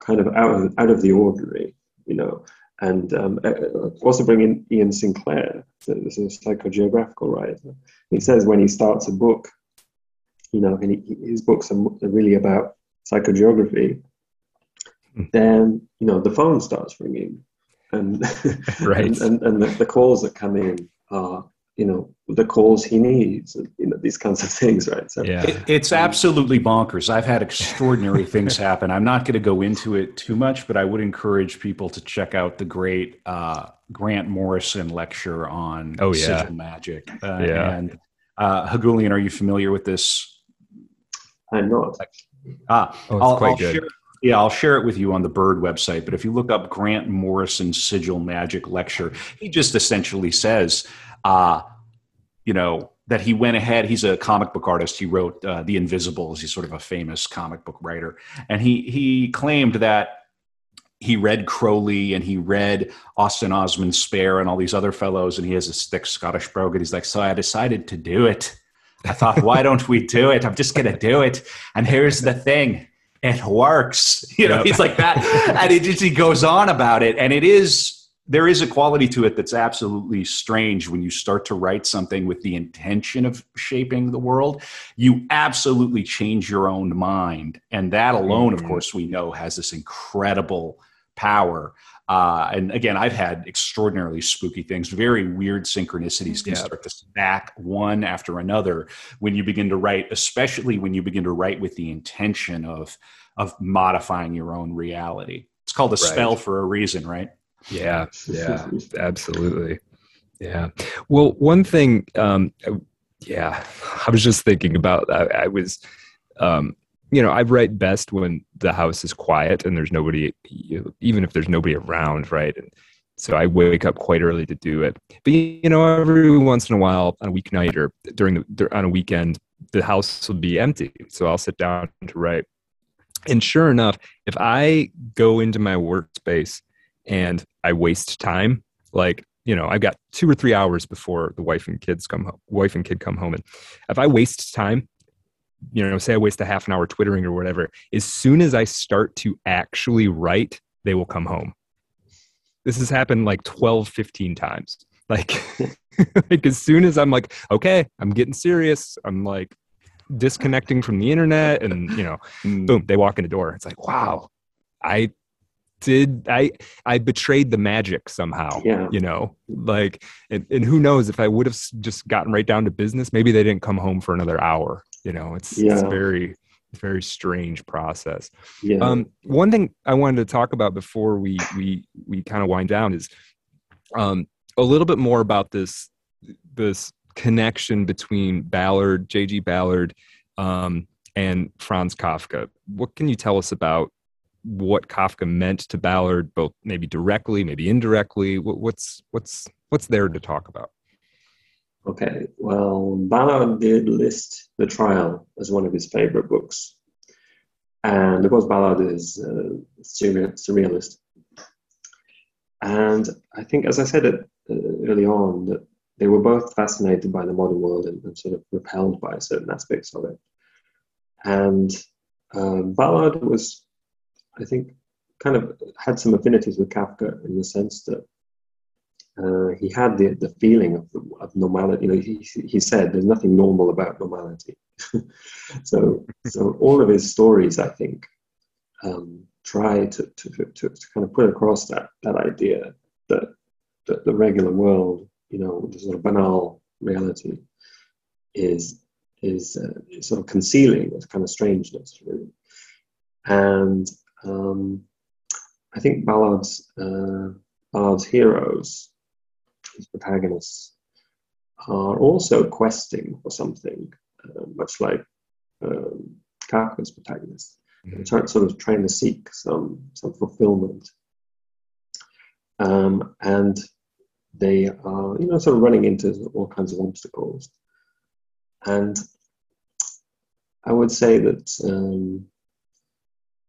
kind of out of out of the ordinary, you know. And um, also bring in Iain Sinclair, this is a psychogeographical writer. He says when he starts a book, you know, and he, his books are really about psychogeography, then you know the phone starts ringing, and right, and, and, and the, the, calls that come in are you know the calls he needs, you know these kinds of things, right? So yeah, it, it's absolutely bonkers. I've had extraordinary things happen. I'm not going to go into it too much, but I would encourage people to check out the great uh, Grant Morrison lecture on oh, yeah. sigil magic. Uh, yeah, and uh, Heghoulian, are you familiar with this? I'm not. Ah, oh, I'll, I'll share, yeah, I'll share it with you on the Bird website. But if you look up Grant Morrison Sigil Magic Lecture, he just essentially says, uh, you know, that he went ahead. He's a comic book artist. He wrote uh, The Invisibles. He's sort of a famous comic book writer, and he he claimed that he read Crowley and he read Austin Osman Spare and all these other fellows, and he has this thick Scottish brogue. And he's like, so I decided to do it. I thought, why don't we do it? I'm just going to do it. And here's the thing it works. You know, yep. he's like that. and he just, he goes on about it. And it is, there is a quality to it that's absolutely strange when you start to write something with the intention of shaping the world. You absolutely change your own mind. And that alone, mm-hmm. of course, we know has this incredible power. Uh, and again, I've had extraordinarily spooky things. Very weird synchronicities can yep. start to stack one after another when you begin to write, especially when you begin to write with the intention of of modifying your own reality. It's called a right. spell for a reason, right? Yeah, yeah, absolutely. Yeah. Well, one thing, um, yeah, I was just thinking about. I, I was, um, you know, I write best when the house is quiet and there's nobody, even if there's nobody around, right? And so I wake up quite early to do it. But you know, every once in a while, on a weeknight or during the on a weekend, the house will be empty. So I'll sit down to write. And sure enough, if I go into my workspace and I waste time. Like, you know, I've got two or three hours before the wife and kids come home, wife and kid come home. And if I waste time, you know, say I waste a half an hour twittering or whatever, as soon as I start to actually write, they will come home. This has happened like 12, 15 times. Like, like as soon as I'm like, okay, I'm getting serious, I'm like disconnecting from the internet and, you know, mm. boom, they walk in the door. It's like, wow, I did I I betrayed the magic somehow. Yeah. You know, like and, and who knows if I would have just gotten right down to business, maybe they didn't come home for another hour. You know, it's yeah. it's very very strange process. Yeah. Um, one thing I wanted to talk about before we we we kind of wind down is um, a little bit more about this this connection between Ballard, J.G. Ballard, um, and Franz Kafka. What can you tell us about what Kafka meant to Ballard, both maybe directly, maybe indirectly? What's what's what's there to talk about? Okay, well, Ballard did list The Trial as one of his favorite books, and of course, Ballard is a surrealist. And I think, as I said it, uh, early on, that they were both fascinated by the modern world and, and sort of repelled by certain aspects of it. And um, Ballard was I think, kind of had some affinities with Kafka in the sense that uh, he had the, the feeling of, of normality. You know, he, he said there's nothing normal about normality. so, so all of his stories, I think, um, try to, to, to, to, kind of put across that, that idea that, that the regular world, you know, the sort of banal reality is, is, uh, sort of concealing this kind of strangeness, really. And um, I think Ballard's uh, Ballard's heroes, protagonists, are also questing for something, uh, much like um, Kafka's protagonists. Mm-hmm. They're sort of trying to seek some some fulfillment, um, and they are, you know, sort of running into all kinds of obstacles. And I would say that um,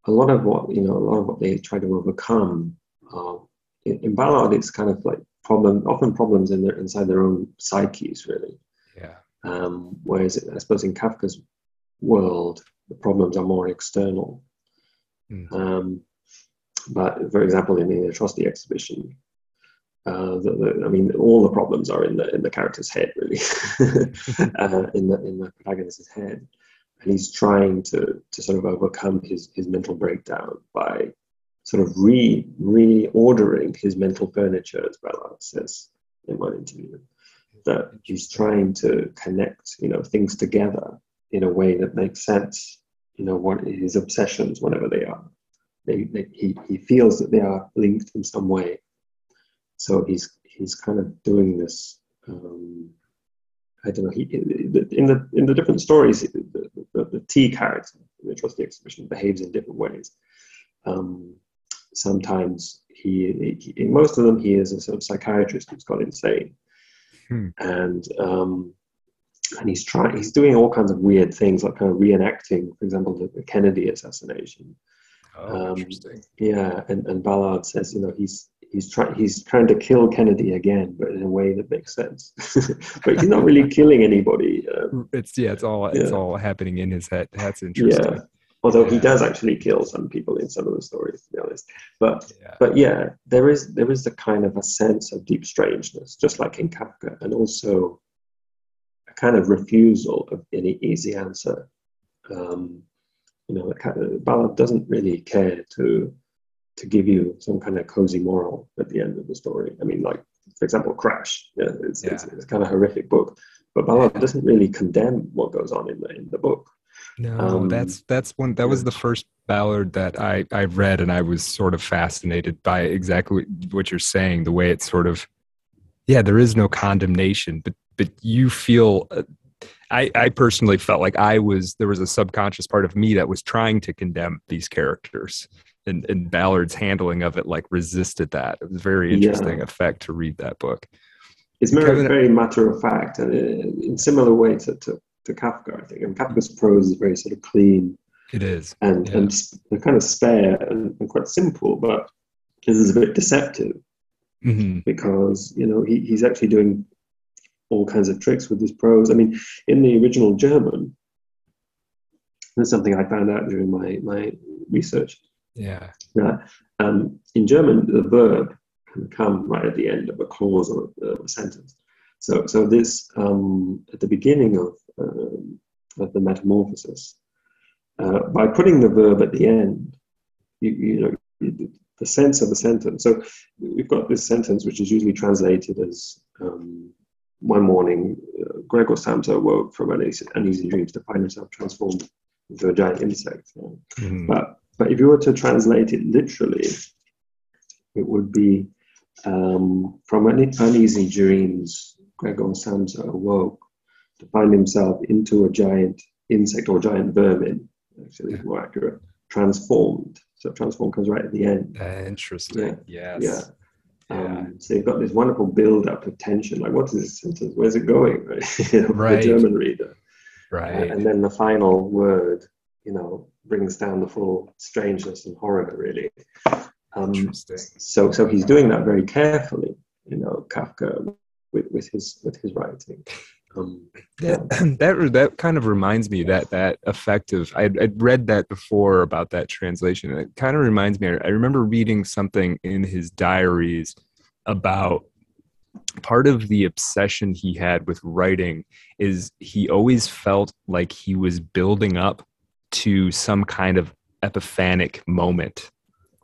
a lot of what you know, a lot of what they try to overcome uh, in, in Ballard, it's kind of like problem, often problems in their inside their own psyches, really. Yeah. Um, whereas I suppose in Kafka's world, the problems are more external. Mm. Um, but for example, in the atrocity exhibition, uh, the, the, I mean, all the problems are in the in the character's head, really, uh, in the in the protagonist's head and he's trying to to sort of overcome his his mental breakdown by sort of re reordering his mental furniture, as Ballard says in one interview. That he's trying to connect, you know, things together in a way that makes sense. You know, what his obsessions, whatever they are, they, they, he he feels that they are linked in some way. So he's he's kind of doing this. Um, I don't know. He in the in the different stories, the, the, the T character in the Atrocity Exhibition behaves in different ways. Um, sometimes he, he, in most of them, he is a sort of psychiatrist who's gone insane, hmm. and um, and he's trying. He's doing all kinds of weird things, like kind of reenacting, for example, the, the Kennedy assassination. Oh, um, interesting. Yeah, and, and Ballard says, you know, he's he's trying he's trying to kill Kennedy again, but in a way that makes sense. but he's not really killing anybody. Um, it's yeah, it's all it's all happening in his head. That's interesting. Yeah. Although yeah. he does actually kill some people in some of the stories, to be honest. But yeah. but yeah, there is there is a kind of a sense of deep strangeness, just like in Kafka, and also a kind of refusal of any easy answer. Um, you know, Ballard doesn't really care to to give you some kind of cozy moral at the end of the story. I mean, like for example, Crash. Yeah, it's, yeah. it's, it's kind of horrific book, but Ballard doesn't really condemn what goes on in the in the book. No, um, that's that's one. That was the first Ballard that I I read, and I was sort of fascinated by exactly what you're saying. The way it's sort of, yeah, there is no condemnation, but but you feel. Uh, I, I personally felt like I was there was a subconscious part of me that was trying to condemn these characters and, and Ballard's handling of it like resisted that. It was very interesting yeah. effect to read that book. It's very, Kevin, very matter of fact, and in similar way to, to, to Kafka, I think. And Kafka's prose is very sort of clean. It is, and yeah. and kind of spare and, and, quite simple, but this is a bit deceptive mm-hmm. because you know he, he's actually doing all kinds of tricks with his prose. I mean, in the original German, that's something I found out during my my research yeah. Yeah. Um, in German, the verb can come right at the end of a clause or a, sentence. So, so this um, at the beginning of, uh, of the metamorphosis, uh, by putting the verb at the end, you, you know the sense of the sentence. So we've got this sentence which is usually translated as um, one morning, uh, Gregor Samsa woke from uneasy, uneasy dreams to find himself transformed into a giant insect. Mm-hmm. But but if you were to translate it literally, it would be um, from uneasy dreams, Gregor Samsa awoke to find himself into a giant insect or giant vermin, actually, more accurate, transformed. So transform comes right at the end. Uh, interesting. Yeah. Yes. Yeah. Um, so you've got this wonderful build up of tension. Like, what is this sentence? Where's it going? Right. right. The German reader. Right. Uh, and then the final word, you know, brings down the full strangeness and horror, really. Um, so, so he's doing that very carefully, you know, Kafka with, with his with his writing. Um, yeah. that, that that kind of reminds me that that effective. I'd, I'd read that before about that translation. It kind of reminds me. I remember reading something in his diaries about part of the obsession he had with writing is he always felt like he was building up to some kind of epiphanic moment,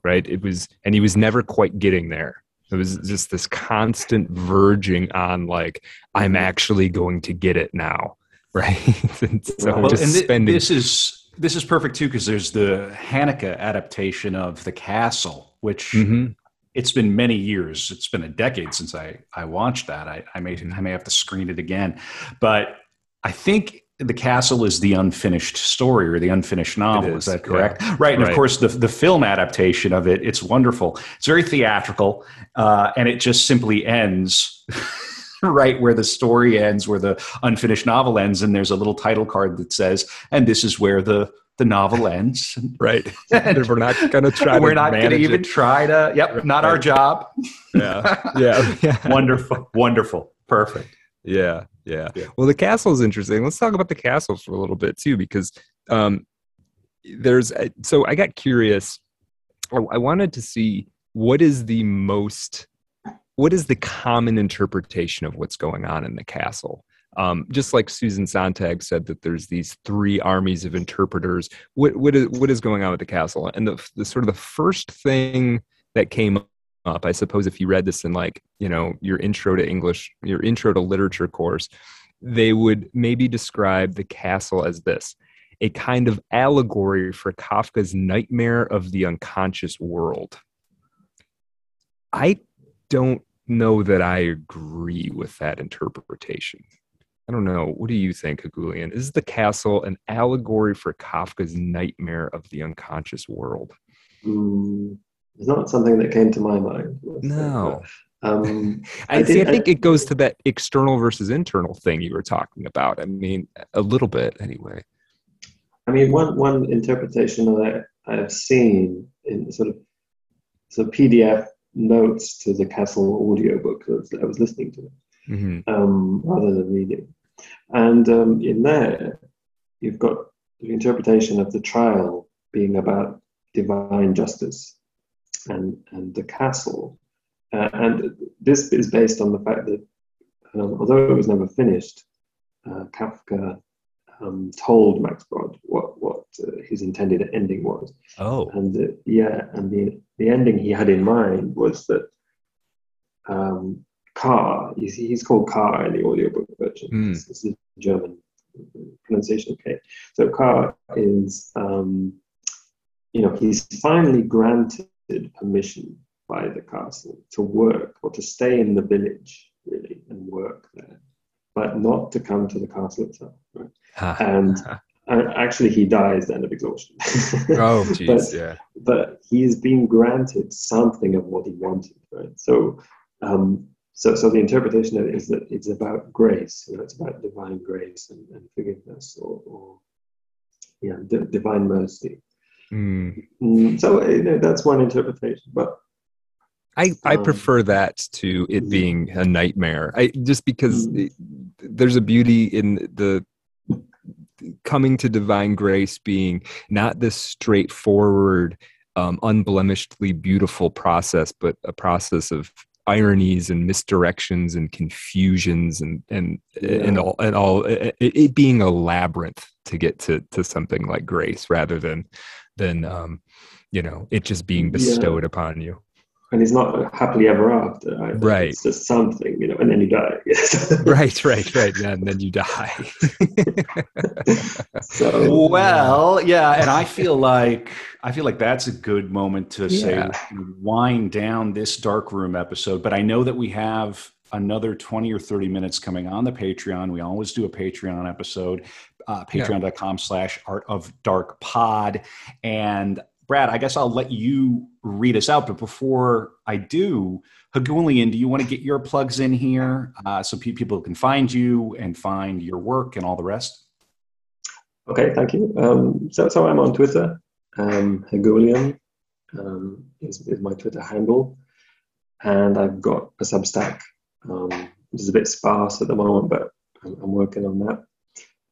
right? It was, and he was never quite getting there. It was just this constant verging on, like, I'm actually going to get it now, right? and so well, just and th- spending. This is this is perfect too because there's the Haneke adaptation of The Castle, which mm-hmm. it's been many years. It's been a decade since I I watched that. I, I may I may have to screen it again, but I think the castle is the unfinished story or the unfinished novel. Is. is. that correct? Yeah. Right. And right. of course, the, the film adaptation of it, it's wonderful. It's very theatrical, uh, and it just simply ends right where the story ends, where the unfinished novel ends, and there's a little title card that says, "And this is where the the novel ends." right. and we're not going to try. To we're not going to even try to. Yep. Not right. our job. yeah. Yeah. yeah. wonderful. Wonderful. Perfect. Yeah, yeah, yeah. Well, the castle is interesting. Let's talk about the castle for a little bit too, because um, there's a, so I got curious. I, I wanted to see what is the most, what is the common interpretation of what's going on in the castle. Um, just like Susan Sontag said that there's these three armies of interpreters. What what is what is going on with the castle? And the, the sort of the first thing that came up. I suppose if you read this in like, you know, your intro to English, your intro to literature course, they would maybe describe the castle as this a kind of allegory for Kafka's nightmare of the unconscious world. I don't know that I agree with that interpretation. I don't know. What do you think, Heghoulian? Is the castle an allegory for Kafka's nightmare of the unconscious world? Mm, it's not something that came to my mind. No. Um, I, I, see, I think I, it goes to that external versus internal thing you were talking about. I mean, a little bit anyway. I mean, one one interpretation that I, have seen in sort of so PDF notes to the Castle audiobook that I was listening to, mm-hmm. um, rather than reading. And um, in there, you've got the interpretation of the trial being about divine justice and, and the castle. Uh, and this is based on the fact that um, although it was never finished, uh, Kafka um, told Max Brod what what uh, his intended ending was. Oh, and uh, yeah, and the the ending he had in mind was that um, Car, he's, he's called Car in the audiobook version. Mm. This, is German pronunciation. Okay, so Car is um, you know he's finally granted permission by the castle to work or to stay in the village really and work there but not to come to the castle itself. Right? and, and actually, he dies then of exhaustion. oh, jeez, yeah. But he's been granted something of what he wanted, right? So, um, so, so the interpretation of it is that it's about grace. You know, it's about divine grace and, and forgiveness, or, or yeah, d- divine mercy. Mm. Mm, so you know, that's one interpretation, but I, I um, prefer that to it mm-hmm. being a nightmare. I just because mm-hmm. it, there's a beauty in the coming to divine grace being not this straightforward, um, unblemishedly beautiful process, but a process of ironies and misdirections and confusions and and yeah. and all and all it, it, being a labyrinth to get to to something like grace rather than than um, you know it just being bestowed yeah. upon you and it's not happily ever after. Right. right. It's just something, you know, and then you die. right, right, right. Yeah, and then you die. so, well, yeah, and I feel like I feel like that's a good moment to yeah. say wind down this dark room episode. But I know that we have another 20 or 30 minutes coming on the Patreon. We always do a Patreon episode, uh, patreon.com slash art of dark pod. And Brad, I guess I'll let you read us out. But before I do, Heghoulian, do you want to get your plugs in here uh, so people can find you and find your work and all the rest? Okay, thank you. Um, so, so I'm on Twitter. Um, Heghoulian um, is, is my Twitter handle. And I've got a Substack. Um, which is a bit sparse at the moment, but I'm, I'm working on that.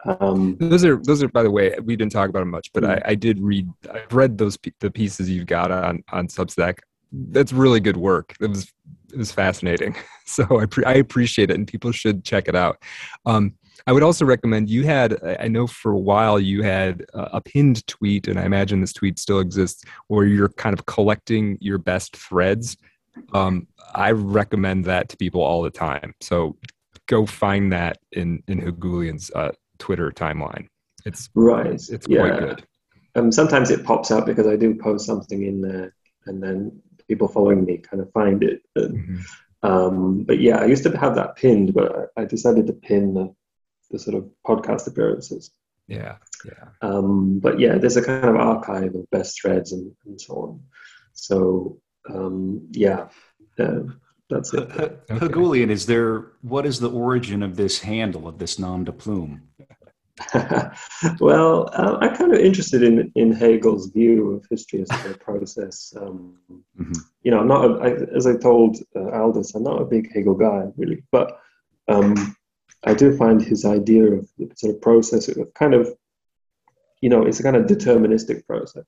Um, those are those are by the way we didn't talk about them much, but I, I did read I've read those the pieces you've got on on Substack. That's really good work. It was it was fascinating. So I pre- I appreciate it, and people should check it out. Um, I would also recommend you had I know for a while you had a pinned tweet, and I imagine this tweet still exists, where you're kind of collecting your best threads. Um, I recommend that to people all the time. So go find that in in Heghoulian's uh, Twitter timeline. It's right. It's yeah. quite good. Um, sometimes it pops up because I do post something in there, and then people following me kind of find it. And, mm-hmm. um, but yeah, I used to have that pinned, but I, I decided to pin the, the, sort of podcast appearances. Yeah, yeah. Um, but yeah, there's a kind of archive of best threads and, and so on. So um, yeah, uh, that's it. Heghoulian, is there what is the origin of this handle of this nom de plume? well, uh, I'm kind of interested in in Hegel's view of history as a process. Um, mm-hmm. You know, I'm not a, I, as I told uh, Aldous, I'm not a big Hegel guy really, but um, I do find his idea of the sort of process of kind of, you know, it's a kind of deterministic process.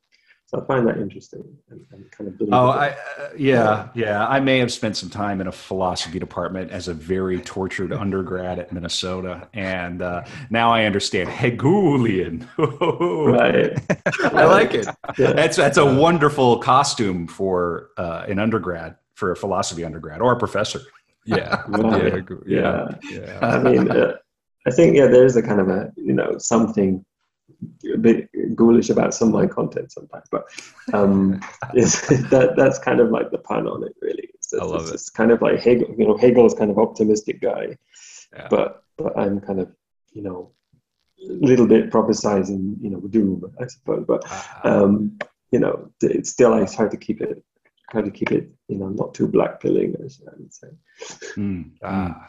So I find that interesting and, and kind of. Oh, I, uh, yeah, yeah. I may have spent some time in a philosophy department as a very tortured undergrad at Minnesota, and uh, now I understand Hegelian. right. I like it. Yeah. That's that's a wonderful costume for uh, an undergrad, for a philosophy undergrad or a professor. Yeah. Right. Yeah. yeah. yeah. I mean, uh, I think yeah, there is a kind of a you know something a bit ghoulish about some of my content sometimes, but um, that that's kind of like the pun on it, really. It's, I love it's, it. kind of like Hegel. You know, Hegel is kind of optimistic guy, yeah. but but I'm kind of you know a little bit prophesizing you know doom, I suppose. But uh-huh. um, you know, it's still I try to keep it try to keep it you know not too black pilling, as I would say. Mm. Ah.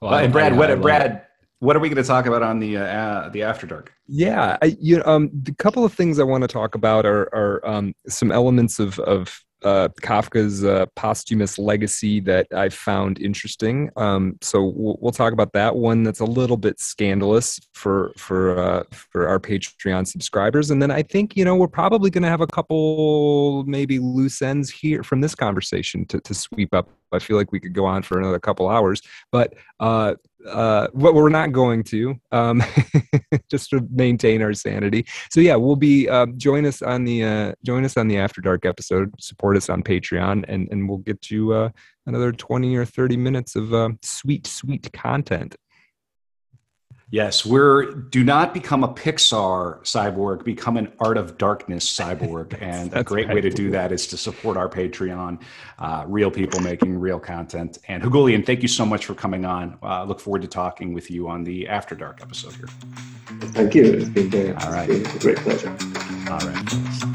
Well, and Brad, I, I what Brad what are we going to talk about on the uh, the after dark yeah I, you know, um, the couple of things i want to talk about are, are um, some elements of, of uh, Kafka's uh, posthumous legacy that I found interesting. Um, so we'll, we'll, talk about that one. That's a little bit scandalous for for uh, for our Patreon subscribers. And then I think you know we're probably going to have a couple maybe loose ends here from this conversation to to sweep up. I feel like we could go on for another couple hours, but uh, uh, what we're not going to, um, just to maintain our sanity. So yeah, we'll be uh, join us on the uh, join us on the After Dark episode. Support us on Patreon, and and we'll get you uh, another twenty or thirty minutes of uh, sweet sweet content. Yes, we're do not become a Pixar cyborg, become an Art of Darkness cyborg, and a great right. way to do that is to support our Patreon. Uh, real people making real content. And Heghoulian, thank you so much for coming on. Uh, look forward to talking with you on the After Dark episode here. Thank you. It's been, very, All right. It's been a great pleasure. All right.